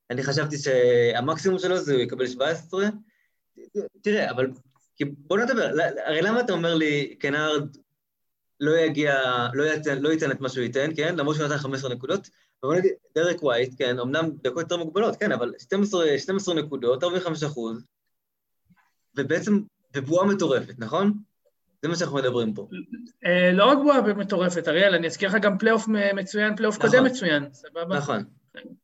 אני חשבתי שהמקסימום שלו זה הוא יקבל 17. תראה, אבל בוא נדבר, הרי למה אתה אומר לי, קנארד לא יגיע, לא ייתן, לא ייתן את מה שהוא ייתן, כן? למרות שהוא נתן 15 נקודות. ובוא נגיד, דרק ווייט, כן, אמנם דקות יותר מוגבלות, כן, אבל 12, 12 נקודות, 45 אחוז, ובעצם, ובועה מטורפת, נכון? זה מה שאנחנו מדברים פה. אה, לא רק בועה מטורפת, אריאל, אני אזכיר לך גם פלייאוף מצוין, פלייאוף קודם נכון. מצוין, סבבה? נכון.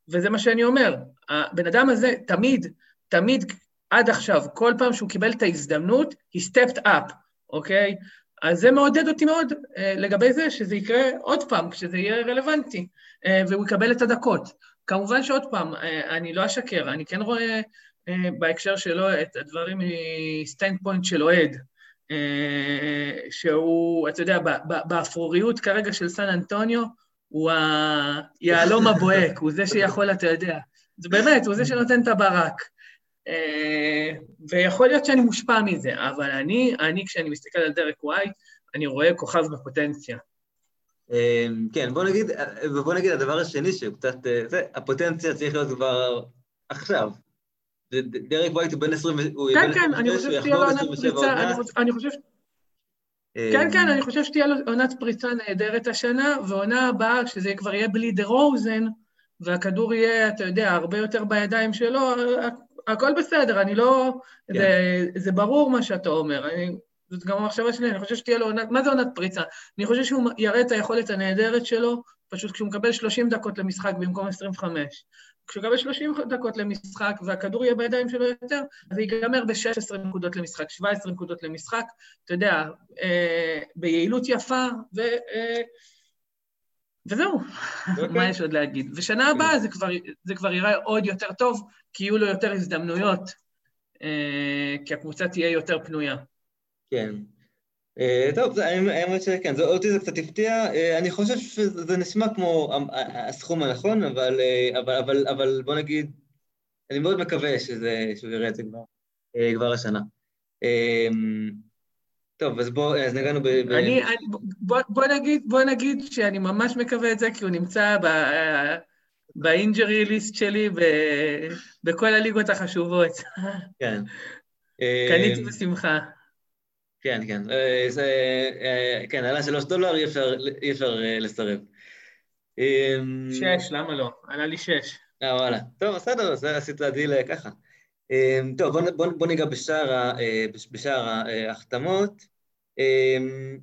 וזה מה שאני אומר, הבן אדם הזה תמיד, תמיד, עד עכשיו, כל פעם שהוא קיבל את ההזדמנות, he stepped up, אוקיי? אז זה מעודד אותי מאוד אה, לגבי זה שזה יקרה עוד פעם, כשזה יהיה רלוונטי, אה, והוא יקבל את הדקות. כמובן שעוד פעם, אני לא אשקר, אני כן רואה אה, בהקשר שלו את הדברים מ standpoint של אוהד, שהוא, אתה יודע, באפרוריות כרגע של סן אנטוניו, הוא היהלום הבוהק, הוא זה שיכול, אתה יודע, זה באמת, הוא זה שנותן את הברק. אה, ויכול להיות שאני מושפע מזה, אבל אני, אני, כשאני מסתכל על דרק ווייט, אני רואה כוכב בפוטנציה. אה, כן, בוא נגיד, ובוא נגיד הדבר השני שהוא קצת, זה, הפוטנציה צריך להיות כבר עכשיו. דרק ווייט הוא בן 20, כן, כן, אני חושב שתהיה לו עונת פריצה, אני חושב... כן, כן, אני חושב שתהיה לו עונת פריצה נהדרת השנה, ועונה הבאה, שזה כבר יהיה בלי דה רוזן, והכדור יהיה, אתה יודע, הרבה יותר בידיים שלו, הכל בסדר, אני לא... כן. זה, זה ברור מה שאתה אומר. אני, זאת גם המחשבה שלי, אני חושב שתהיה לו עונת... מה זה עונת פריצה? אני חושב שהוא יראה את היכולת הנהדרת שלו, פשוט כשהוא מקבל 30 דקות למשחק במקום 25. כשהוא יקבל 30 דקות למשחק והכדור יהיה בידיים שלו יותר, אז זה ייגמר ב-16 נקודות למשחק, 17 נקודות למשחק, אתה יודע, אה, ביעילות יפה, ו... אה, וזהו, okay. אוקיי. מה יש עוד להגיד? ושנה הבאה זה כבר, זה כבר יראה עוד יותר טוב, כי יהיו לו יותר הזדמנויות, אה, כי הקבוצה תהיה יותר פנויה. כן. אה, טוב, האמת שכן, אותי זה קצת הפתיע, אה, אני חושב שזה נשמע כמו הסכום הנכון, אבל, אה, אבל, אבל, אבל בוא נגיד, אני מאוד מקווה שזה, שהוא יראה את זה כבר, כבר השנה. טוב, אז בוא, אז נגענו ב... אני, אני, בוא, בוא, נגיד, בוא נגיד שאני ממש מקווה את זה, כי הוא נמצא ב... ב injury list שלי ב, בכל הליגות החשובות. כן. קניתי בשמחה. כן, כן. אה, זה, אה, כן, עלה שלוש דולר, אי אפשר, אי אפשר אה, לסרב. אמ, שש, למה לא? עלה לי שש. אה, וואלה. טוב, בסדר, אז עשית דיל ככה. אמ, טוב, בוא, בוא, בוא ניגע בשאר, בשאר ההחתמות. אמ,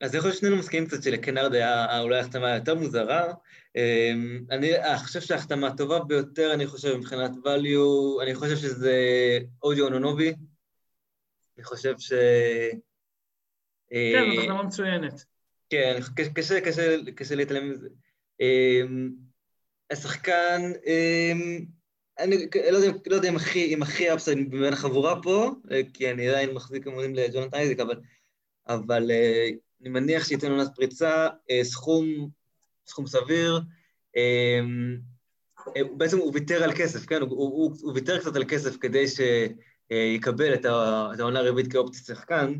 אז יכול להיות שנינו מסכימים קצת שלקנרד היה אולי החתמה יותר מוזרה. אני חושב שההחתמה הטובה ביותר, אני חושב, מבחינת value, אני חושב שזה אודיו אונונובי, אני חושב ש... כן, זו החלמה מצוינת. כן, קשה, קשה, קשה להתעלם מזה. אמ, השחקן, אמ, אני לא יודע, לא יודע אם הכי, אם הכי אפסייד מבין החבורה פה, אה, כי אני עדיין מחזיק כמובן לג'ונתן אייזיק, אבל, אבל אה, אני מניח שייתן עונת פריצה, אה, סכום, סכום סביר. אמ, בעצם הוא ויתר על כסף, כן? הוא, הוא, הוא ויתר קצת על כסף כדי ש... אה, יקבל את העונה הרביעית כאופציה שחקן,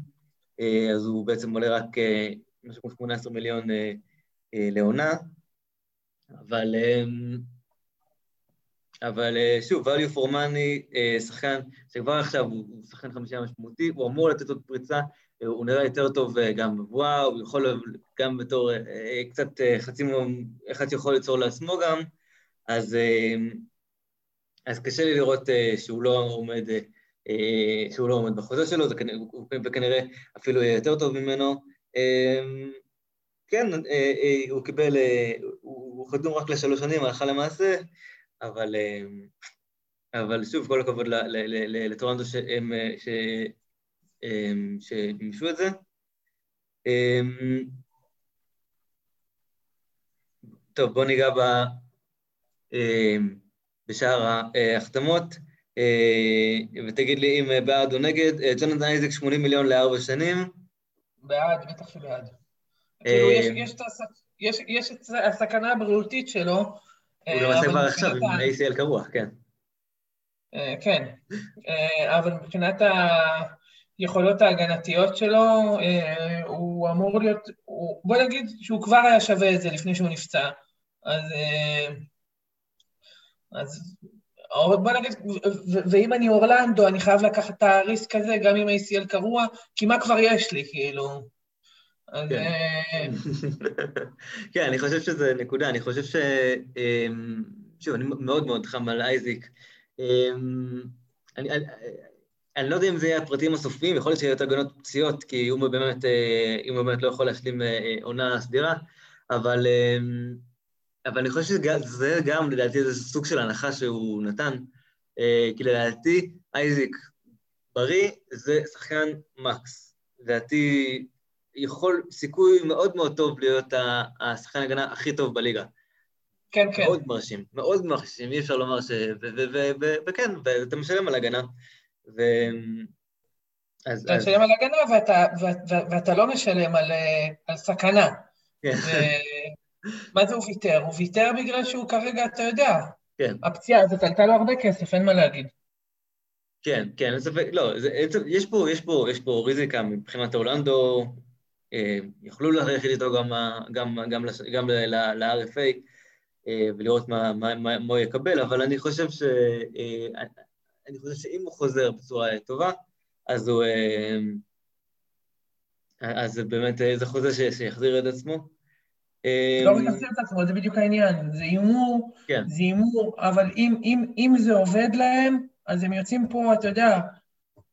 אה, אז הוא בעצם עולה רק אה, משהו כמו 18 מיליון לעונה, אבל, אבל שוב, value for money, שחקן שכבר עכשיו הוא שחקן חמישה משמעותי, הוא אמור לתת עוד פריצה, הוא נראה יותר טוב גם בבואה, הוא יכול גם בתור קצת חצי, אחד שיכול ליצור לעצמו גם, אז, אז קשה לי לראות שהוא לא עומד שהוא לא עומד בחוזה שלו, וכנראה אפילו יהיה יותר טוב ממנו. אמ, כן, אה, אה, הוא קיבל, הוא חתום רק לשלוש שנים, הלכה למעשה, אבל, אבל שוב, כל הכבוד לטורנטו שהם, שמימשו את זה. טוב, בואו ניגע בשאר ההחתמות. אה, ותגיד לי אם אה, בעד או נגד. אה, ג'ונתן אייזק 80 מיליון לארבע שנים. בעד, בטח שבעד. כאילו, יש את הסכנה הבריאותית שלו. הוא למעשה כבר עכשיו עם ACL קרוע, כן. כן, אבל מבחינת היכולות ההגנתיות שלו, הוא אמור להיות, בוא נגיד שהוא כבר היה שווה את זה לפני שהוא נפצע. אז, אז בוא נגיד, ואם אני אורלנדו, אני חייב לקחת את הריסק הזה, גם אם ACL קרוע, כי מה כבר יש לי, כאילו? כן. אה, כן, אני חושב שזה נקודה, אני חושב ש... אמ, שוב, אני מאוד מאוד חם על אייזיק. אמ, אני, לא יודע אם זה יהיה הפרטים הסופיים, יכול להיות שיהיו יותר הגנות פציעות, כי אה, אם הוא באמת לא יכול להשלים אה, עונה סדירה, אבל, אמ, אבל אני חושב שזה גם, לדעתי, זה סוג של הנחה שהוא נתן, כי לדעתי, אייזיק בריא זה שחקן מקס. לדעתי, יכול, סיכוי מאוד מאוד טוב להיות השחקן ההגנה הכי טוב בליגה. כן, כן. מאוד מרשים, מאוד מרשים, אי אפשר לומר ש... וכן, ואתה משלם על הגנה. ו... אז, אתה אז... משלם על הגנה ואתה, ואתה, ואתה לא משלם על, על סכנה. כן. ו... מה זה הוא ויתר? הוא ויתר בגלל שהוא כרגע, אתה יודע, כן. הפציעה הזאת עלתה לו הרבה כסף, אין מה להגיד. כן, כן, אין ספק, לא, זה, יש פה, יש פה, יש פה ריזיקה מבחינת אורלנדו, אה, יכלו ללכת איתו גם, גם, גם, גם ל-RFA אה, ולראות מה, מה, מה, מה הוא יקבל, אבל אני חושב, ש, אה, אני חושב שאם הוא חוזר בצורה טובה, אז הוא... אז באמת זה חוזה שיחזיר את עצמו. לא רק יחזיר את עצמו, זה בדיוק העניין. זה הימור, כן. זה הימור, אבל אם, אם, אם זה עובד להם, אז הם יוצאים פה, אתה יודע,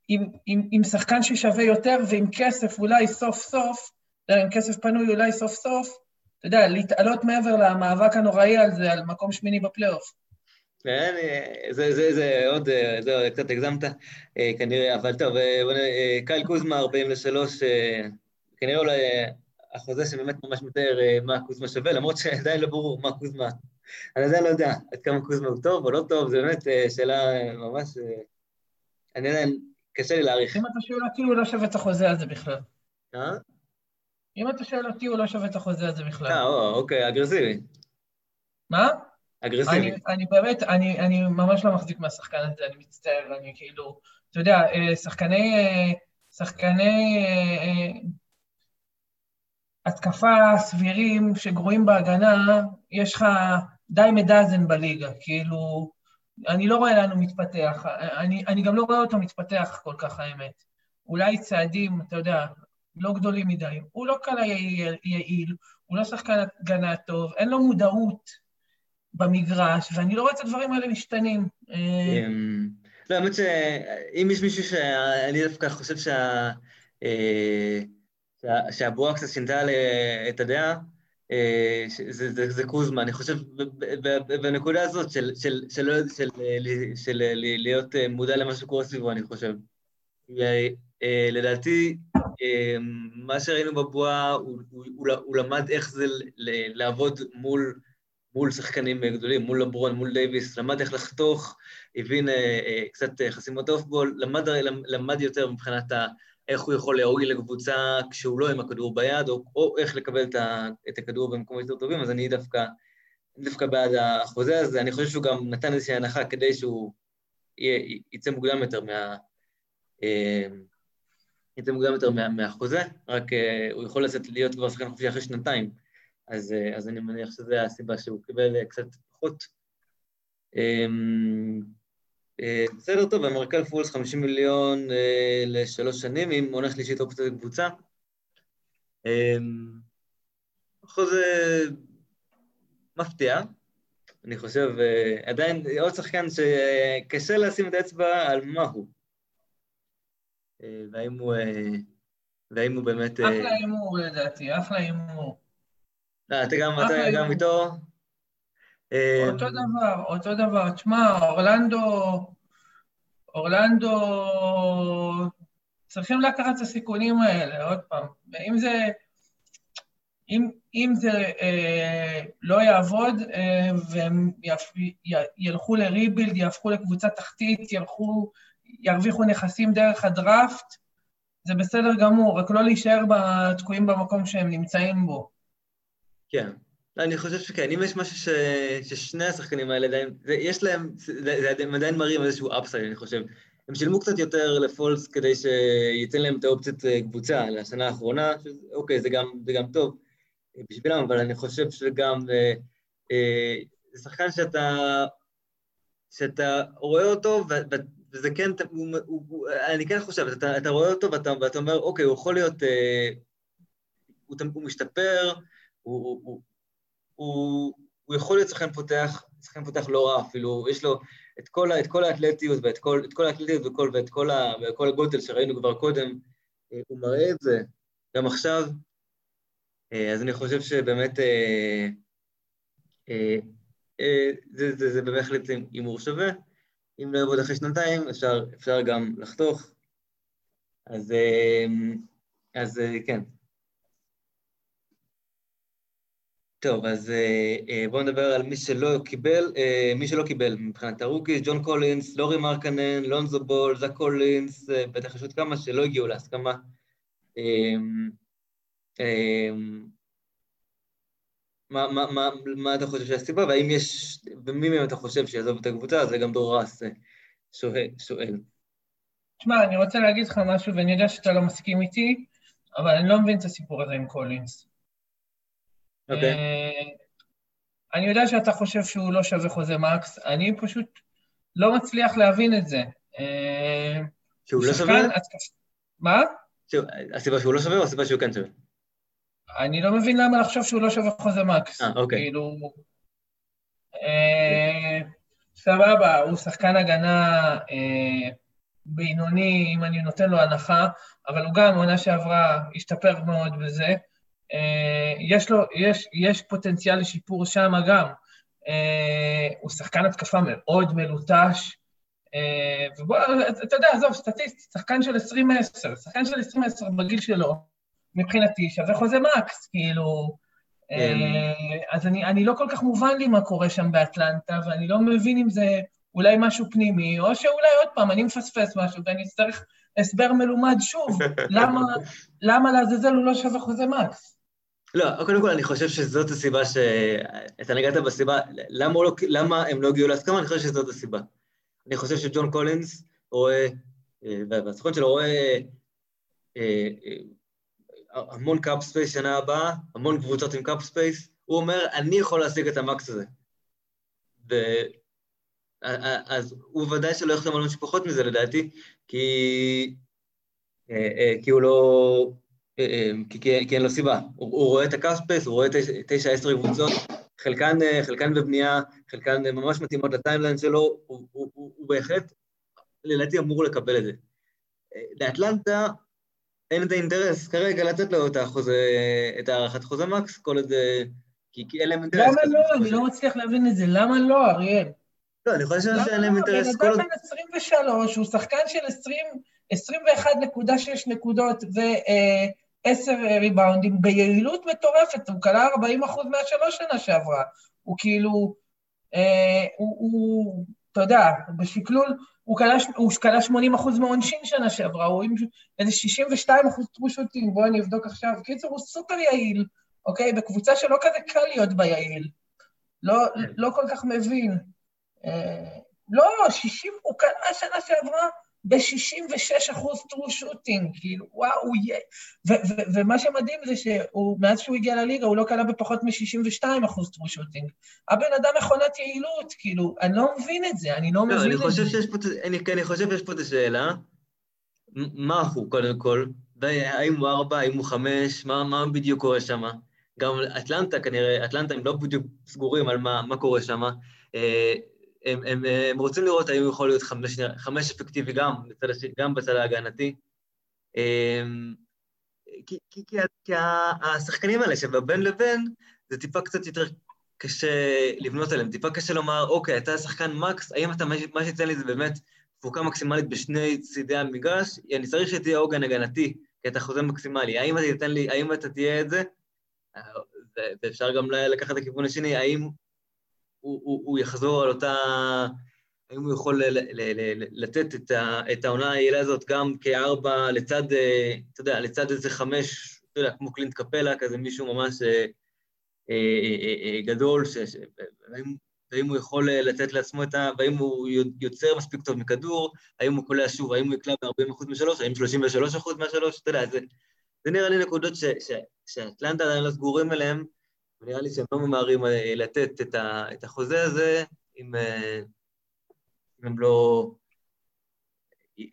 עם, עם, עם שחקן ששווה יותר ועם כסף אולי סוף סוף, עם כסף פנוי אולי סוף סוף, אתה יודע, להתעלות מעבר למאבק הנוראי על זה, על מקום שמיני בפלייאוף. כן, זה, זה, זה עוד, זה קצת הגזמת אה, כנראה, אבל טוב, אה, אה, קייל קוזמה, 43, כנראה אולי החוזה שבאמת ממש מתאר מה קוזמה שווה, למרות שעדיין לא ברור מה קוזמה, אני עדיין לא יודע עד כמה קוזמה הוא טוב או לא טוב, זו באמת שאלה ממש, אני עדיין קשה לי להעריך. אם אתה שואל אותי, הוא לא שווה את החוזה הזה בכלל. אה? אם אתה שואל אותי, הוא לא שווה את החוזה הזה בכלל. אה, אוקיי, אגרסיבי. מה? אגרסיבי. אני, אני באמת, אני, אני ממש לא מחזיק מהשחקן הזה, אני מצטער, אני כאילו, אתה יודע, אה, שחקני, אה, שחקני אה, התקפה סבירים שגרועים בהגנה, יש לך די מדזן בליגה, כאילו, אני לא רואה לאן הוא מתפתח, אני, אני גם לא רואה אותו מתפתח כל כך, האמת. אולי צעדים, אתה יודע, לא גדולים מדי. הוא לא קל יעיל, הוא לא שחקן הגנה טוב, אין לו מודעות במגרש, ואני לא רואה את הדברים האלה משתנים. אמ, לא, האמת שאם יש מישהו שאני דווקא חושב שה... אה, שהבועה קצת שינתה את הדעה, אה, זה, זה, זה קוזמה, אני חושב, בנקודה הזאת של, של, של, של, של, של להיות מודע למה שקורה סביבו, אני חושב. אה, לדעתי, מה שראינו בבועה, הוא, הוא, הוא, הוא למד איך זה לעבוד מול, מול שחקנים גדולים, מול לברון, מול דייוויס, למד איך לחתוך, הבין קצת חסימות אופבול, למד, למד יותר מבחינת. איך הוא יכול להועיל לקבוצה כשהוא לא עם הכדור ביד, או, או איך לקבל את, ה, את הכדור במקומות יותר טובים, אז אני דווקא, דווקא בעד החוזה הזה. אני חושב שהוא גם נתן איזושהי הנחה כדי שהוא יהיה, יצא מוקדם יותר מה... אה, יצא מוקדם יותר מה, מהחוזה, רק uh, הוא יכול לצאת להיות כבר שחקן חופשי אחרי שנתיים, אז, uh, אז אני מניח שזו הסיבה שהוא קיבל uh, קצת פחות. Uh, בסדר, טוב, אמריקל פולס 50 מיליון uh, לשלוש שנים, עם עונה שלישית אופציה לקבוצה. Um, חוזה מפתיע, אני חושב, עדיין עוד שחקן שקשה לשים את האצבע על מה הוא. אה, והאם הוא, אה, והאם הוא באמת... אה, אחלה הימור לדעתי, אחלה הימור. אתה גם איתו? אותו דבר, אותו דבר. תשמע, אורלנדו, אורלנדו צריכים לקחת את הסיכונים האלה, עוד פעם. ואם זה, אם, אם זה אה, לא יעבוד אה, והם יפ, י, ילכו לריבילד, יהפכו לקבוצה תחתית, ילכו ירוויחו נכסים דרך הדראפט, זה בסדר גמור, רק לא להישאר תקועים במקום שהם נמצאים בו. כן. אני חושב שכן, אם יש משהו ש... ששני השחקנים האלה עדיין, יש להם, זה, הם עדיין מראים איזשהו אפסייד, אני חושב. הם שילמו קצת יותר לפולס כדי שייתן להם את האופציית אה, קבוצה לשנה האחרונה, אוקיי, זה גם, זה גם טוב בשבילם, אבל אני חושב שגם, אה, אה, זה שחקן שאתה שאתה רואה אותו, וזה כן, הוא, הוא, הוא, אני כן חושב, אתה, אתה רואה אותו ואתה, ואתה אומר, אוקיי, הוא יכול להיות, אה, הוא, הוא משתפר, הוא, הוא, הוא, הוא, הוא יכול להיות שחקן פותח, שחקן פותח לא רע אפילו, יש לו את כל, את כל האתלטיות ואת כל, את כל האתלטיות וכל, ואת כל, ה, וכל הגודל שראינו כבר קודם, אה, הוא מראה את זה גם עכשיו, אה, אז אני חושב שבאמת אה, זה, זה, זה בהחלט הימור שווה. אם לא יעבוד אחרי שנתיים, אפשר, אפשר גם לחתוך. אז, אז כן, טוב, אז אה, אה, בואו נדבר על מי שלא קיבל, אה, מי שלא קיבל מבחינת ה rookies, ג'ון קולינס, לורי מרקנן, לונזו בול, זק קולינס, בטח יש עוד כמה שלא הגיעו להסכמה. מה, מה, מה, מה אתה חושב שהסיבה, והאם יש, ומי מהם אתה חושב שיעזוב את הקבוצה? זה גם דור רס שואל. תשמע, אני רוצה להגיד לך משהו, ואני יודע שאתה לא מסכים איתי, אבל אני לא מבין את הסיפור הזה עם קולינס. אוקיי. אה, אני יודע שאתה חושב שהוא לא שווה חוזה מקס, אני פשוט לא מצליח להבין את זה. אה, שהוא לא שווה? מה? הסיבה שהוא לא שווה או הסיבה שהוא כן שווה? אני לא מבין למה לחשוב שהוא לא שווה חוזה מקס. אה, אוקיי. כאילו... אה, סבבה, הוא שחקן הגנה בינוני, אם אני נותן לו הנחה, אבל הוא גם, עונה שעברה, השתפר מאוד בזה. אה, יש לו, יש, יש פוטנציאל לשיפור שם גם. אה, הוא שחקן התקפה מאוד מלוטש, אה, ובוא, אתה יודע, עזוב, סטטיסטית, שחקן של 20-10, שחקן של 20-10 בגיל שלו, מבחינתי שווה חוזה מקס, כאילו... כן. אז אני, אני לא כל כך מובן לי מה קורה שם באטלנטה, ואני לא מבין אם זה אולי משהו פנימי, או שאולי עוד פעם, אני מפספס משהו ואני אצטרך הסבר מלומד שוב, למה, למה לעזאזל הוא לא שווה חוזה מקס. לא, קודם כל אני חושב שזאת הסיבה ש... אתה נגעת בסיבה, למה, לא, למה הם לא הגיעו להסכמה? אני חושב שזאת הסיבה. אני חושב שג'ון קולינס רואה, אה, והסוכן שלו רואה אה, אה, המון cap space שנה הבאה, המון קבוצות עם cap space, הוא אומר, אני יכול להשיג את ה max הזה. ו... אז הוא ודאי שלא יחתום על משהו פחות מזה לדעתי, כי, כי הוא לא... אה, אה, כי, כי, כי אין לו סיבה. הוא, הוא רואה את ה cap space, הוא רואה תשע עשר קבוצות, חלקן, אה, חלקן בבנייה, חלקן ממש מתאימות ל timeline שלו, הוא, הוא, הוא, הוא בהחלט, לדעתי, אמור לקבל את זה. לאטלנטה אין את האינטרס כרגע לתת לו את, החוזה, את הארכת חוזה max, כל עוד... כי, כי אין להם אינטרס. למה לא? אני לא מצליח להבין את זה. למה לא, אריאל? לא, אני חושב שאין להם אינטרס כל עוד... בן אדם בן 23, הוא שחקן של 20, 21.6 נקודות ו... עשר ריבאונדים ביעילות מטורפת, הוא כלל 40 אחוז מהשלוש שנה שעברה. הוא כאילו, אה, הוא, הוא, אתה יודע, בשקלול, הוא כלל 80 אחוז מעונשין שנה שעברה, הוא עם איזה 62 אחוז טרושוטים, בואו אני אבדוק עכשיו. קיצור, הוא סופר יעיל, אוקיי? בקבוצה שלא כזה קל להיות ביעיל. לא, לא כל כך מבין. אה, לא, 60, הוא כלל שנה שעברה ב-66 אחוז טרו שוטינג, כאילו, וואו, ומה שמדהים זה שמאז שהוא הגיע לליגה הוא לא קלע בפחות מ-62 אחוז טרו שוטינג. הבן אדם מכונת יעילות, כאילו, אני לא מבין את זה, אני לא, לא מבין אני את זה. פה, אני, אני חושב שיש פה את השאלה, מה הוא קודם כל, האם הוא ארבע, האם הוא חמש, מה, מה בדיוק קורה שם? גם אטלנטה כנראה, אטלנטה הם לא בדיוק סגורים על מה, מה קורה שם. אה, הם, הם, הם רוצים לראות האם הוא יכול להיות חמש, חמש אפקטיבי גם, בצד, גם בצד ההגנתי. אמ, כי, כי, כי, כי השחקנים האלה שבין לבין, זה טיפה קצת יותר קשה לבנות עליהם, טיפה קשה לומר, אוקיי, אתה שחקן מקס, האם אתה, מה שיצא לי זה באמת תפוקה מקסימלית בשני צידי המגרש, אני צריך שתהיה עוגן הגנתי, כי אתה חוזה מקסימלי. האם אתה לי, האם אתה תהיה את זה? אה, ואפשר גם לקחת את הכיוון השני, האם הוא, הוא, יחזור על אותה... האם הוא יכול לתת את, את העונה היעילה הזאת גם כארבע לצד, אה, אתה יודע, לצד איזה חמש, אתה יודע, כמו קלינט קפלה, כזה מישהו ממש אה, אה, גדול, ש, והאם הוא יכול לתת לעצמו את ה... והאם הוא יוצר מספיק טוב מכדור, האם הוא קולע שוב, האם הוא יקלע ב-40% משלוש, האם 33% מהשלוש, אתה יודע, זה, זה נראה לי נקודות שאטלנטה עדיין לא סגורים אליהם, ונראה לי שהם לא ממהרים אה, לתת את, ה, את החוזה הזה עם, אה, אם הם לא...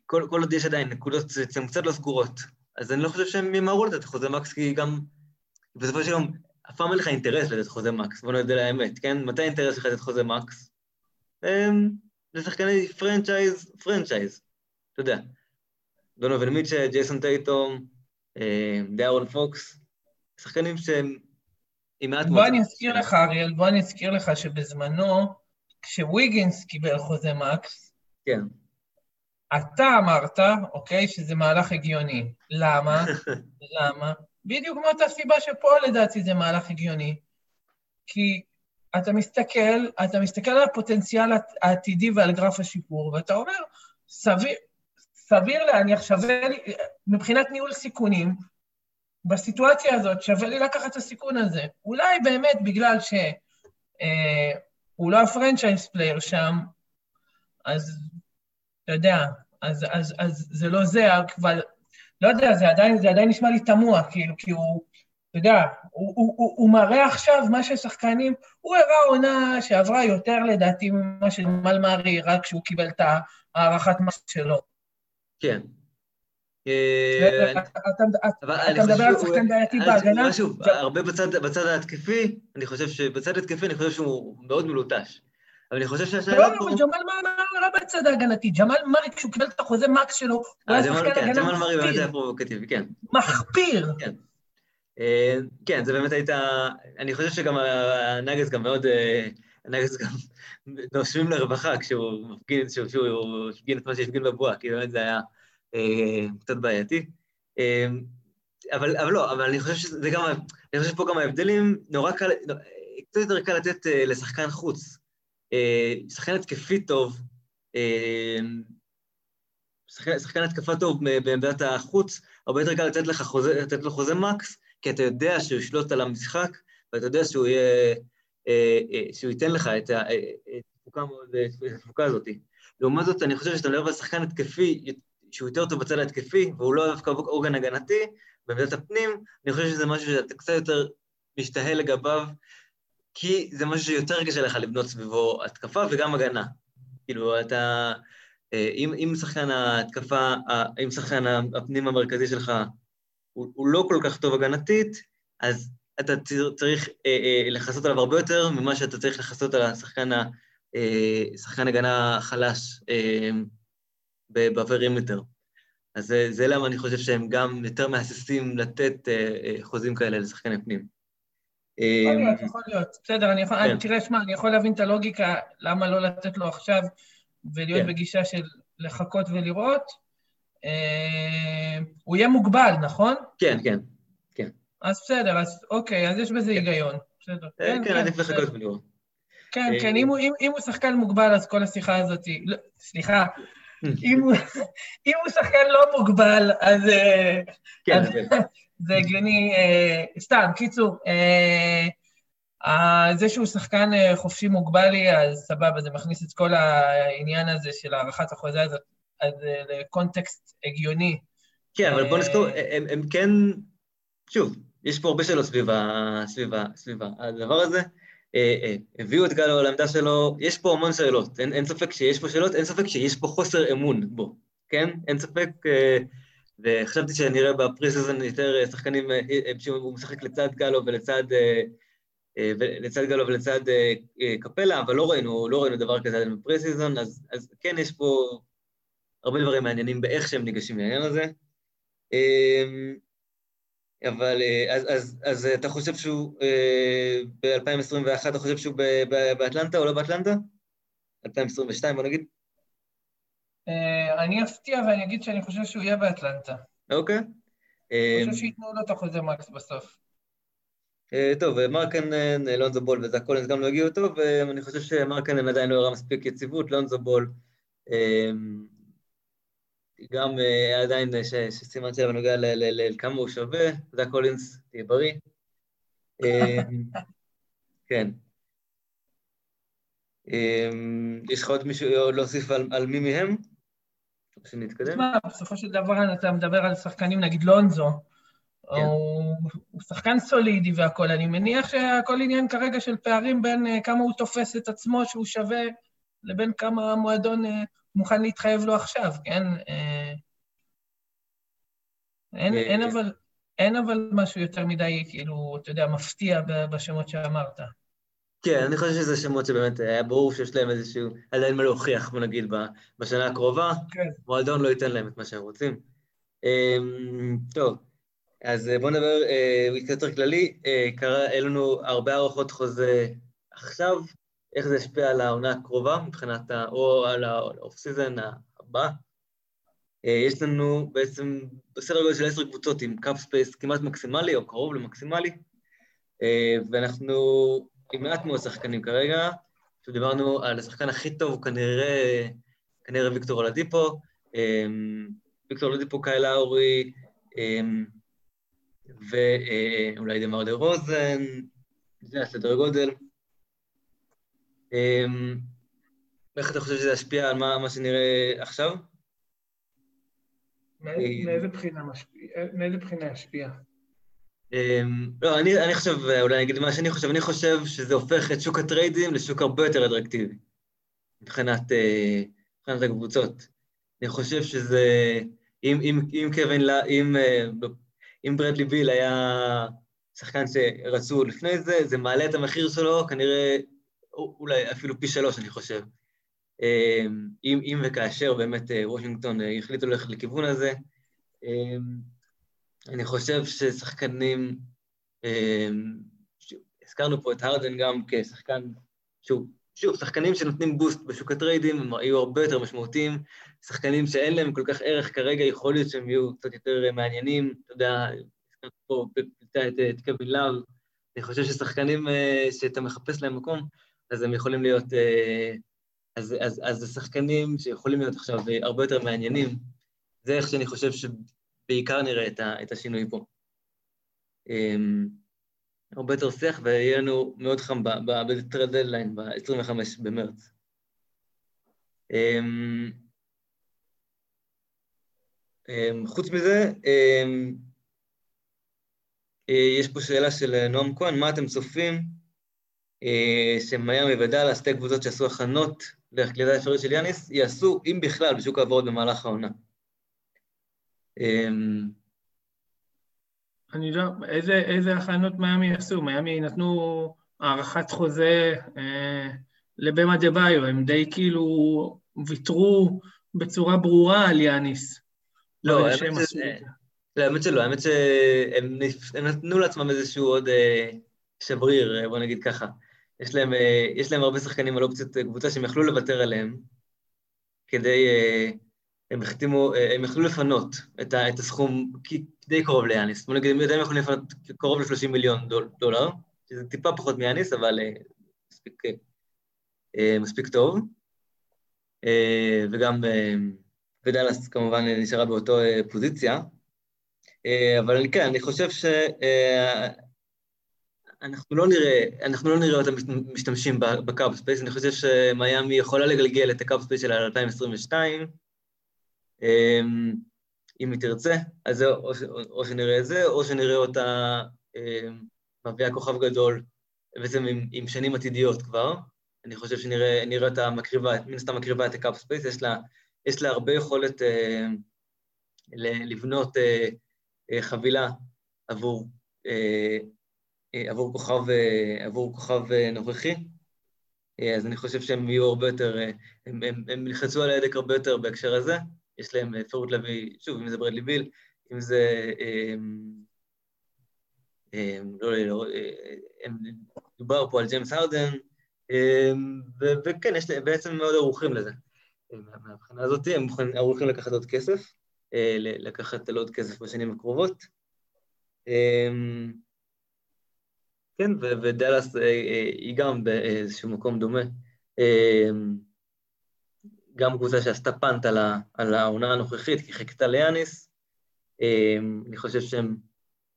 כל, כל עוד יש עדיין נקודות שהן קצת לא סגורות, אז אני לא חושב שהם ימהרו לתת חוזה max, כי גם בסופו של יום, אף פעם אין לך אינטרס לתת חוזה max, בוא נדע לאמת, כן? מתי האינטרס שלך לתת חוזה max? לשחקני franchise, franchise, אתה יודע. דונובל מיטשה, ג'ייסון טייטום, דיארון פוקס, שחקנים שהם עם מעט מאוד... בוא אני אזכיר לך, אריאל, בוא אני אזכיר לך שבזמנו, כשוויגינס קיבל חוזה מקס, כן. אתה אמרת, אוקיי, שזה מהלך הגיוני. למה? למה? בדיוק מאותה סיבה שפה לדעתי זה מהלך הגיוני. כי אתה מסתכל, אתה מסתכל על הפוטנציאל העתידי ועל גרף השיפור, ואתה אומר, סביר, סביר להניח, שווה לי, מבחינת ניהול סיכונים, בסיטואציה הזאת שווה לי לקחת את הסיכון הזה. אולי באמת בגלל שהוא אה, לא ה franchise player שם, אז אתה יודע, אז, אז, אז זה לא זה, אבל לא יודע, זה עדיין, זה עדיין נשמע לי תמוה, כאילו, כי הוא, אתה יודע, הוא, הוא, הוא, הוא מראה עכשיו מה ששחקנים, הוא הראה עונה שעברה יותר לדעתי ממה שמל מארי רק כשהוא קיבל את הערכת מס שלו. כן. אה, אתה מדבר על שחקן בעייתי בהגנה? משהו, הרבה בצד ההתקפי, אני חושב שבצד ההתקפי אני חושב שהוא מאוד מלוטש. אבל אני חושב שהשאלה לא, פה... לא, אבל ג'מאל מארי לא בצד ההגנתי. ג'מאל מארי, כשהוא קיבל את החוזה מקס שלו, הוא היה שחקן כן, הגנה מחפיר. ג'מאל מארי באמת היה פרובוקטיבי, כן. מחפיר. כן. אה, כן, זה באמת הייתה... אני חושב שגם הנגס גם מאוד... אה, הנגס גם נושמים לרווחה כשהוא מפגין, את מה שהפגין בבועה, כי באמת זה היה אה, קצת בעייתי. אבל, אבל לא, אבל אני חושב שזה גם, אני חושב שפה גם ההבדלים, נורא קל, קצת יותר קל לתת לשחקן חוץ. אה, שחקן התקפי טוב, אה, שחקן, שחקן התקפה טוב בעמדת החוץ, הרבה יותר קל לתת, לך חוזה, לתת לו חוזה מקס, כי אתה יודע שהוא ישלוט על המשחק, ואתה יודע שהוא יהיה, אה, שהוא ייתן לך את התפוקה הזאת. לעומת זאת, אני חושב שאתה מדבר על שחקן התקפי, שהוא יותר טוב בצד ההתקפי, והוא לא דווקא עוגן הגנתי, בעמדת הפנים, אני חושב שזה משהו שאתה קצת יותר משתהה לגביו, כי זה משהו שיותר קשה לך לבנות סביבו התקפה וגם הגנה. כאילו, אתה... אה, אם, אם שחקן ההתקפה, אם שחקן הפנים המרכזי שלך הוא, הוא לא כל כך טוב הגנתית, אז אתה צריך אה, אה, לכסות עליו הרבה יותר ממה שאתה צריך לכסות על השחקן אה, שחקן הגנה חלש אה, בפרימטר. אז זה, זה למה אני חושב שהם גם יותר מהססים לתת אה, אה, חוזים כאלה לשחקני פנים. יכול אמ, להיות, יכול להיות. בסדר, אני יכול, כן. תראה, שמע, אני יכול להבין את הלוגיקה, למה לא לתת לו עכשיו ולהיות כן. בגישה של לחכות ולראות. אה, הוא יהיה מוגבל, נכון? כן, כן, כן. אז בסדר, אז אוקיי, אז יש בזה כן. היגיון. בסדר. אה, כן, כן, עדיף לחכות ולראות. כן, אה, כן, אם הוא, אם, אם הוא שחקן מוגבל, אז כל השיחה הזאת... לא, סליחה, אם, הוא, שחקן לא מוגבל, אז... כן, אז, זה הגיוני, אה, סתם, קיצור, אה, זה שהוא שחקן אה, חופשי מוגבלי, אז סבבה, זה מכניס את כל העניין הזה של הארכת החוזה הזאת אז, לקונטקסט הגיוני. כן, אבל בוא נזכור, הם, כן, שוב, יש פה הרבה שאלות סביב הדבר הזה. הביאו את גלו לעמדה שלו, יש פה המון שאלות, אין, אין ספק שיש פה שאלות, אין ספק שיש פה חוסר אמון בו, כן? אין ספק... וחשבתי שנראה בפרי סיזון יותר אה, שחקנים, אה, אה, שהוא משחק לצד גלו ולצד, לצד גלו ולצד קפלה, אבל לא ראינו, לא ראינו דבר כזה בפרי סיזון, אז, אז כן יש פה הרבה דברים מעניינים באיך שהם ניגשים לעניין הזה. אבל אז, אז, אז אתה חושב שהוא ב-2021, אתה חושב שהוא באטלנטה או לא באטלנטה? 2022 בוא נגיד? אה, אני אפתיע ואני אגיד שאני חושב שהוא יהיה באטלנטה. אוקיי. אני חושב אה, שייתנו לו את החוזה max בסוף. אה, טוב, מרקנן, לונזו בול וזק קולינס גם לא הגיעו טוב, ואני חושב שמרקנן עדיין לא הראה מספיק יציבות, לונזו בול גם עדיין יש סימן שאלה בנוגע לכמה הוא שווה, זק קולינס, תהיה בריא. כן. יש לך עוד מישהו להוסיף על מי מהם? שנתקדם. תשמע, בסופו של דבר אתה מדבר על שחקנים, נגיד לונזו, כן. הוא, שחקן סולידי והכול, אני מניח שהכל עניין כרגע של פערים בין uh, כמה הוא תופס את עצמו שהוא שווה לבין כמה המועדון מוכן להתחייב לו עכשיו, כן? אין, אין, אבל, אין אבל משהו יותר מדי, כאילו, אתה יודע, מפתיע בשמות שאמרת. כן, אני חושב שזה שמות שבאמת היה ברור שיש להם איזשהו, עדיין מה להוכיח, בוא נגיד, בשנה הקרובה. כן. מועדון לא ייתן להם את מה שהם רוצים. אמ, טוב, אז בואו נדבר אה, קצת יותר כללי. אה, קרה, היו לנו הרבה הארכות חוזה עכשיו, איך זה ישפיע על העונה הקרובה, מבחינת, ה... או על ה off season הבא. אה, יש לנו בעצם בסדר גודל של עשר קבוצות עם cap space כמעט מקסימלי, או קרוב למקסימלי, ואנחנו עם מעט מאוד שחקנים כרגע. דיברנו על השחקן הכי טוב, כנראה, כנראה ויקטור אולדיפו, ויקטור אולדיפו, קייל האורי, ואולי דמר דה רוזן, זה הסדר גודל. אמ, איך אתה חושב שזה ישפיע על מה, מה שנראה עכשיו? מאיזה בחינה מאיזה בחינה ישפיע? אמ, לא, אני, אני חושב, אולי אני אגיד מה שאני חושב, אני חושב שזה הופך את שוק הטריידים לשוק הרבה יותר אטרקטיבי, מבחינת, אה, מבחינת הקבוצות. אני חושב שזה, אם, אם, אם קווין, אם אה, אם ברדלי ביל היה שחקן שרצו לפני זה, זה מעלה את המחיר שלו, כנראה אולי אפילו פי שלוש, אני חושב. אמ, אם, אם וכאשר באמת אה, וושינגטון אה, החליטו ללכת לכיוון הזה, אמ, אני חושב ששחקנים, אמ, הזכרנו פה את הרדן גם כשחקן שהוא, שוב, שחקנים שנותנים בוסט בשוק הטריידים, הם יהיו הרבה יותר משמעותיים, שחקנים שאין להם כל כך ערך כרגע, יכול להיות שהם יהיו קצת יותר אה, מעניינים, אתה יודע, הזכרת פה את, את לאב, אני חושב ששחקנים uh, שאתה מחפש להם מקום, אז הם יכולים להיות, uh, אז, זה שחקנים שיכולים להיות עכשיו הרבה יותר מעניינים, זה איך שאני חושב שבעיקר נראה את, ה, את השינוי פה. Um, הרבה יותר שיח, ויהיה לנו מאוד חם בטרד דדליין, ב-25 במרץ. Um, אמ, חוץ מזה, אמ, אה, יש פה שאלה של אה, נועם כהן, מה אתם צופים אה, שמיאמי ודאלאס, שתי קבוצות שעשו הכנות לקליטה אפשרית של יאניס, יעשו, אם בכלל, בשוק העברות במהלך העונה? אמ, אני לא, איזה, איזה הכנות מיאמי יעשו? מיאמי נתנו הארכת חוזה אה, לבמה דה ביו, הם די כאילו ויתרו בצורה ברורה על יאניס. לא, לא, האמת שלא, האמת שהם נתנו לעצמם איזשהו עוד אה, שבריר, אה, בוא נגיד ככה. יש להם, אה, יש להם הרבה שחקנים על אופציות קבוצה שהם יכלו לוותר עליהם, כדי, הם החתימו, הם יכלו לפנות את, ה, את הסכום די קרוב ליאניס. בוא נגיד, הם יודעים יכולים לפנות קרוב ל-30 מיליון דול, דולר, שזה טיפה פחות מיאניס, אבל מספיק, מספיק טוב. וגם ודאלאס כמובן נשארה באותו אה, פוזיציה. אה, אבל כן, אני חושב שאנחנו אה, לא נראה, אנחנו לא נראה אותם משתמשים ב cap space, אני חושב שמיאמי יכולה לגלגל את ה cap space שלה ל-2022, אם היא תרצה, אז זה או, או שנראה את זה, או שנראה אותה מביאה כוכב גדול, בעצם עם, עם שנים עתידיות כבר. אני חושב שנראה אותה מקריבה, מן הסתם מקריבה את ה cap space, יש לה יש לה הרבה יכולת אה, לבנות אה, אה, חבילה עבור, עבור כוכב, אה, עבור כוכב אה, נוכחי, אה, אז אני חושב שהם יהיו הרבה יותר, אה, הם, הם, הם ילחצו על ההדק הרבה יותר בהקשר הזה, יש להם אפשרות להביא, שוב, אם זה ברדלי ביל, אם זה... אה, אה, לא, לא, לא, אה, דובר פה על ג'יימס הרדן, וכן, יש, בעצם מאוד ערוכים לזה. מהבחינה הזאת, הם ערוכים לקחת עוד כסף, אה, לקחת על עוד כסף בשנים הקרובות. כן, ודאלאס אה, אה, היא גם באיזשהו מקום דומה. אמ, גם קבוצה שעשתה punt על העונה הנוכחית, כי חיכתה ליאניס. אני חושב שהם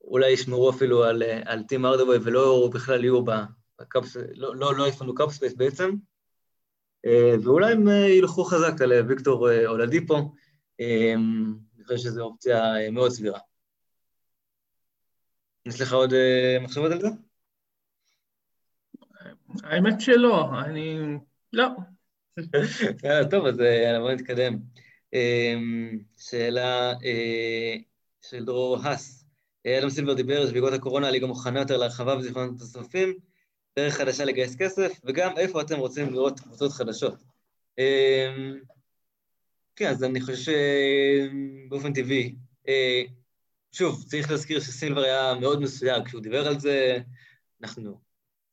אולי ישמרו אפילו על, על טים הארדווי ולא בכלל יהיו ב cap, לא, לא, לא יפנו cap space בעצם. אה, ואולי הם אה, ילכו חזק על אה, ויקטור אולדיפו, אני חושב שזו אופציה מאוד סבירה. יש לך עוד מחשבות על זה? האמת שלא, אני... לא. טוב, אז יאללה, בוא נתקדם. שאלה של דרור האס. אדם סילבר דיבר שבעקבות הקורונה הליגה מוכנה יותר להרחבה וזיכרונות נוספים, דרך חדשה לגייס כסף, וגם איפה אתם רוצים לראות קבוצות חדשות. כן, אז אני חושב שבאופן טבעי, שוב, צריך להזכיר שסילבר היה מאוד מסויג כשהוא דיבר על זה, אנחנו,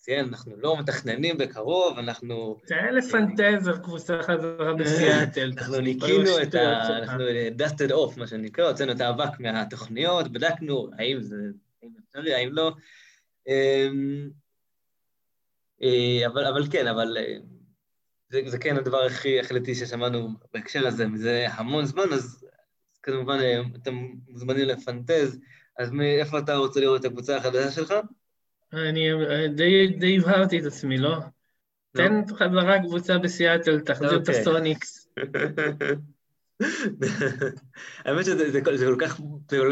ציין, אנחנו לא מתכננים בקרוב, אנחנו... זה היה לפנטז על קבוצה חזרה בסיאטל. אנחנו ניקינו את ה... אנחנו dusted off, מה שנקרא, הוצאנו את האבק מהתוכניות, בדקנו האם זה אפשרי, האם לא. אמ, אה, אבל, כן, אבל אה, זה, כן הדבר הכי החלטי ששמענו בהקשר הזה, מזה המון זמן, אז כמובן אה, אתם מוזמנים לפנטז, אז מאיפה אתה רוצה לראות את הקבוצה החדשה שלך? אני די, די הבהרתי את עצמי, לא? לא? תן חזרה קבוצה בסיאטל, תחזיר את אוקיי. הסוניקס. האמת שזה כל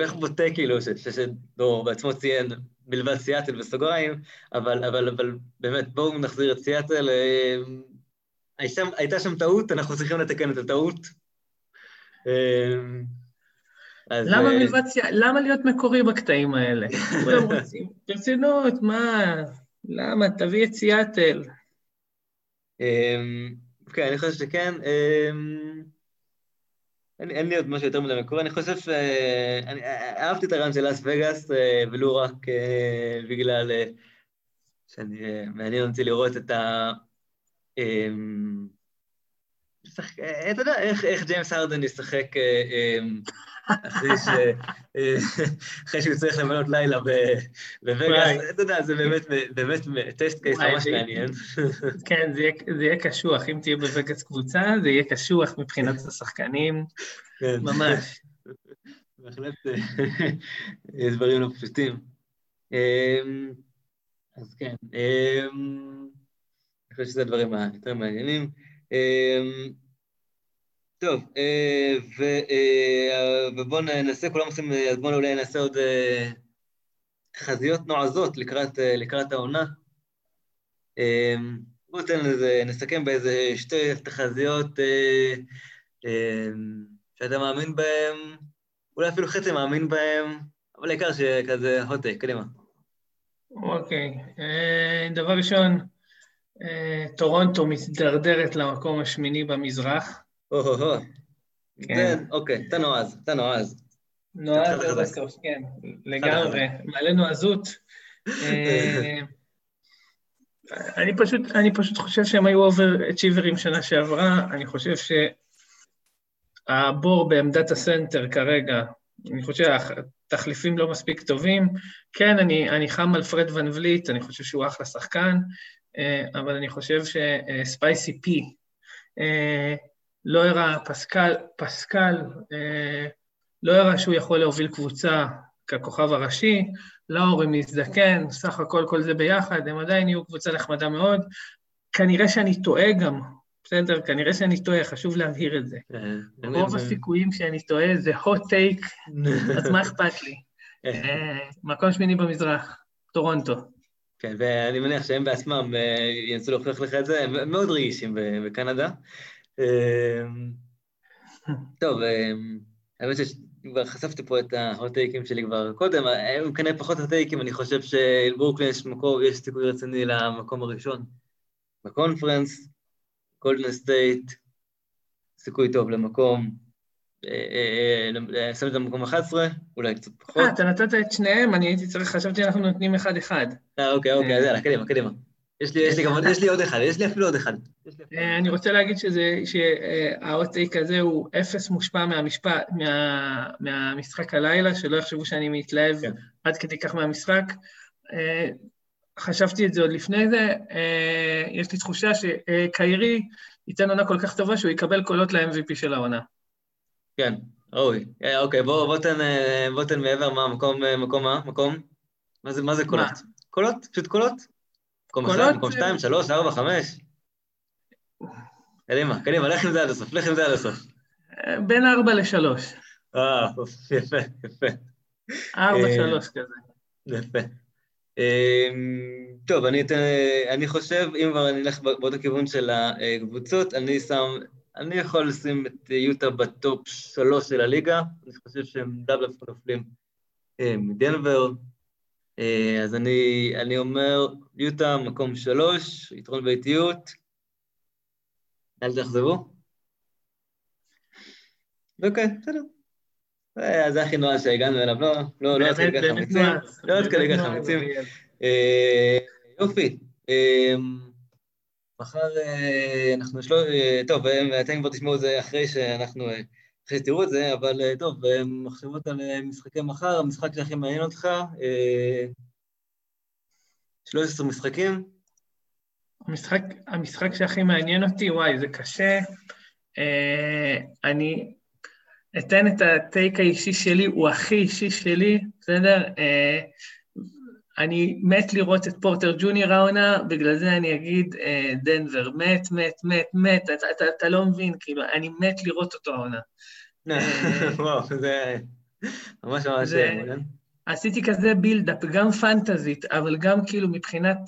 כך בוטה, כאילו, שדור בעצמו ציין מלבד סיאטל בסוגריים, אבל באמת, בואו נחזיר את סיאטל. אה, הייתה שם טעות, אנחנו צריכים לתקן את הטעות. אה, למה אה, מלבד למה להיות מקורי בקטעים האלה? כולם רוצים, ברצינות, מה? למה? תביא את סיאטל. כן, אני חושב שכן. אין לי עוד משהו יותר מדי מקורי, אני חושב ש... אני אהבתי את הרעיון של לאס וגאס, ולו רק בגלל שאני... מעניין אותי לראות את ה... אתה יודע, איך ג'יימס הרדן ישחק אחרי שהוא צריך למנות לילה בווגאס, אתה יודע, זה באמת טסט קייס ממש מעניין. כן, זה יהיה קשוח, אם תהיה בווגאס קבוצה, זה יהיה קשוח מבחינת השחקנים, כן. ממש. בהחלט אה, דברים לא פשוטים. אז כן, אני חושב שזה הדברים היותר מעניינים. טוב, אה, אה, ובואו ננסה, כולם עושים, אז בואו אולי נעשה עוד אה, תחזיות נועזות לקראת, לקראת העונה. בואו נסכם באיזה שתי תחזיות שאתה מאמין בהן, אולי אפילו חצי מאמין בהן, אבל העיקר שכזה הוטק, קדימה. אוקיי, דבר ראשון, טורונטו מתדרדרת למקום השמיני במזרח. כן. אוקיי, אתה נועז, אתה נועז. נועז זה בסוף, כן, לגמרי, מלא נועזות. אה, אני פשוט, אני פשוט חושב שהם היו אובר-אצ'יברים שנה שעברה, אני חושב שהבור בעמדת הסנטר כרגע, אני חושב שהתחליפים לא מספיק טובים. כן, אני, אני חם על פרד ון וליט, אני חושב שהוא אחלה שחקן, אה, אבל אני חושב שספייסי פי, אה, לא הראה, פסקל, פסקל אה, לא הראה שהוא יכול להוביל קבוצה ככוכב הראשי, לאורי מזדקן, סך הכל כל זה ביחד, הם עדיין יהיו קבוצה נחמדה מאוד. כנראה שאני טועה גם, בסדר? כנראה שאני טועה, חשוב להבהיר את זה. אה, רוב הסיכויים שאני טועה זה hot take, אז מה אכפת לי? אה, מקום שמיני במזרח, טורונטו. כן, ואני מניח שהם בעצמם אה, ינסו להוכיח לך את זה, הם מאוד רגישים בקנדה. אמ, טוב, אמ, האמת שכבר חשפתי פה את ה hot take ים שלי כבר קודם, הם כנראה פחות hot take ים, אני חושב שלברוקלין יש מקום, יש סיכוי רציני למקום הראשון. ב conference, גולדן סטייט, סיכוי טוב למקום, שם אה, את זה במקום 11, אולי קצת פחות. אה, אתה נתת את שניהם, אני הייתי צריך, חשבתי שאנחנו נותנים אחד-אחד. אה, אוקיי, אוקיי, אז יאללה, קדימה, קדימה. יש לי, יש לי גם יש לי עוד אחד, יש לי אפילו עוד אחד. אה, אני רוצה להגיד שזה, שהאוטטייק הזה הוא אפס מושפע מהמשפט, מה, מהמשחק הלילה, שלא יחשבו שאני מתלהב כן. עד כדי כך מהמשחק. אה, חשבתי את זה עוד לפני זה, אה, יש לי תחושה שקיירי ייתן עונה כל כך טובה שהוא יקבל קולות ל-MVP של העונה. כן, ראוי. אוקיי, בוא, בוא תן, בוא תן מעבר מה, מקום, מקום מה? מקום? מה זה, מה זה קולות? מה? קולות? פשוט קולות? מקום אחד, מקום שתיים, שלוש, ארבע, חמש. קדימה, קדימה, לך עם זה עד הסוף, לך עם זה עד הסוף. בין ארבע לשלוש. אה, יפה, יפה. ארבע, אה, שלוש כזה. יפה. טוב, אני, אתן, אני חושב, אם כבר אני אלך באותו כיוון של הקבוצות, אני שם, אני יכול לשים את יוטה בטופ שלוש של הליגה, אני חושב שהם דאבל אפילו נופלים מדנבר, אז אני, אני אומר, יוטה מקום שלוש, יתרון באיטיות, אל תאכזבו. אוקיי, בסדר. אה, זה הכי נורא שהגענו אליו, לא, לא, לא עד כדי כך חמיצים, לא עד כדי כך חמיצים. אה, יופי. אה, מחר אנחנו שלא, טוב, ואתם כבר תשמעו את זה אחרי שאנחנו, אחרי שתראו את זה, אבל טוב, מחשבות על משחקי מחר, המשחק שהכי מעניין אותך, 13 משחקים. המשחק, המשחק שהכי מעניין אותי, וואי, זה קשה. אני, אתן את הטייק האישי שלי, הוא הכי אישי שלי, בסדר? אה, אני מת לראות את פורטר ג'וניור העונה, בגלל זה אני אגיד אה, דנבר, מת, מת, מת, מת, אתה, אתה, אתה לא מבין, כאילו, אני מת לראות אותו העונה. וואו, זה ממש ממש... כן. עשיתי כזה בילדאפ, גם פנטזית, אבל גם כאילו מבחינת,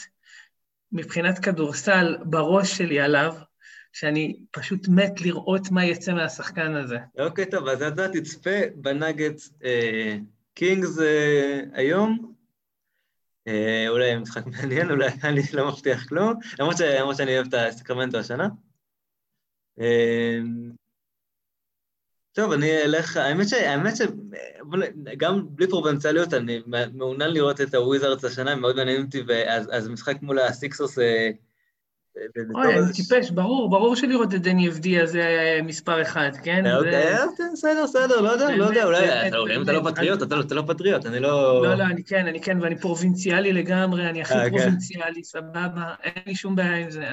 מבחינת כדורסל, בראש שלי עליו, שאני פשוט מת לראות מה יצא מהשחקן הזה. אוקיי, טוב, אז אתה תצפה בנגדס אה, קינגס אה, היום. אה, אולי משחק מעניין, אולי אני לא מבטיח כלום, למרות, ש, למרות שאני אוהב את הסקרמנטו השנה. אה, טוב, אני אלך, האמת, ש, האמת שגם בלי פרובנציאליות, אני מעוניין לראות את הוויזארדס השנה, הם מאוד מעניינים אותי, אז משחק מול הסיקסרס אה, אוי, אני טיפש, ברור, ברור שלראות את דני אבדיה זה מספר אחד, כן? בסדר, בסדר, לא יודע, לא יודע, אולי אם אתה לא פטריוט, אתה לא פטריוט, אני לא... לא, לא, אני כן, אני כן, ואני פרובינציאלי לגמרי, אני הכי אה, כן. פרובינציאלי, סבבה, אין לי שום בעיה עם זה.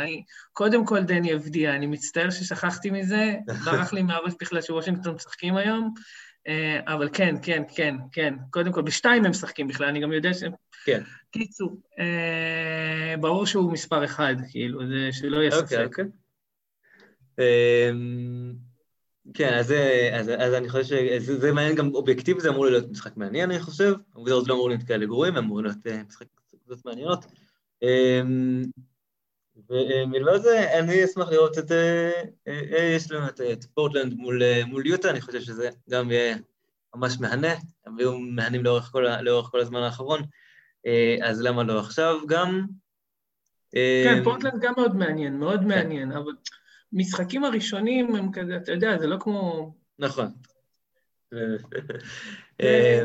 קודם כל דני אבדיה, אני מצטער ששכחתי מזה, ברח לי מהראש בכלל שוושינגטון משחקים היום. אה, אבל כן, כן, כן, כן. קודם כל, בשתיים הם משחקים בכלל, אני גם יודע שהם... כן. קיצור, אה, ברור שהוא מספר אחד, כאילו, זה שלא יהיה ספק. אוקיי, אוקיי. אמ, כן, אז, אז, אז אני חושב שזה מעניין גם אובייקטיבי, זה אמור להיות משחק מעניין, אני חושב. העובדות לא אמור להיות כאלה גרועים, אמור להיות אה, משחק קצת מעניינות. אמ, ומלבד זה, אני אשמח לראות את... אה, אה, יש לנו את פורטלנד מול, מול יוטה, אני חושב שזה גם יהיה ממש מהנה, הם היו מהנים לאורך כל, לאורך כל הזמן האחרון. אה, אז למה לא עכשיו גם? כן, אה, פורטלנד גם מאוד מעניין, מאוד כן. מעניין, אבל משחקים הראשונים הם כזה, אתה יודע, זה לא כמו... נכון. אה,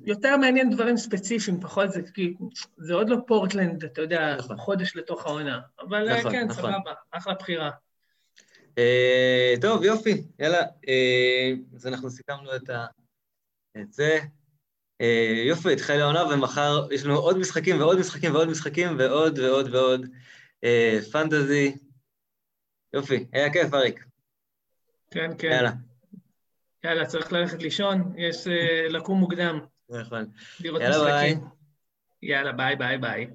יותר מעניין דברים ספציפיים, פחות זה כי זה עוד לא פורטלנד, אתה יודע, נכון. חודש לתוך העונה. אבל נכון, כן, נכון. סבבה, אחלה בחירה. טוב, יופי, יאללה. אז אנחנו סיכמנו את זה. אה, יופי, התחילה העונה, ומחר יש לנו עוד משחקים ועוד משחקים ועוד משחקים ועוד ועוד ועוד אה, fantasy. יופי, היה כיף, אריק. כן, כן. יאללה. יאללה, צריך ללכת לישון, יש אה, לקום מוקדם. נכון. לראות משחקים. יאללה, ביי, ביי, ביי.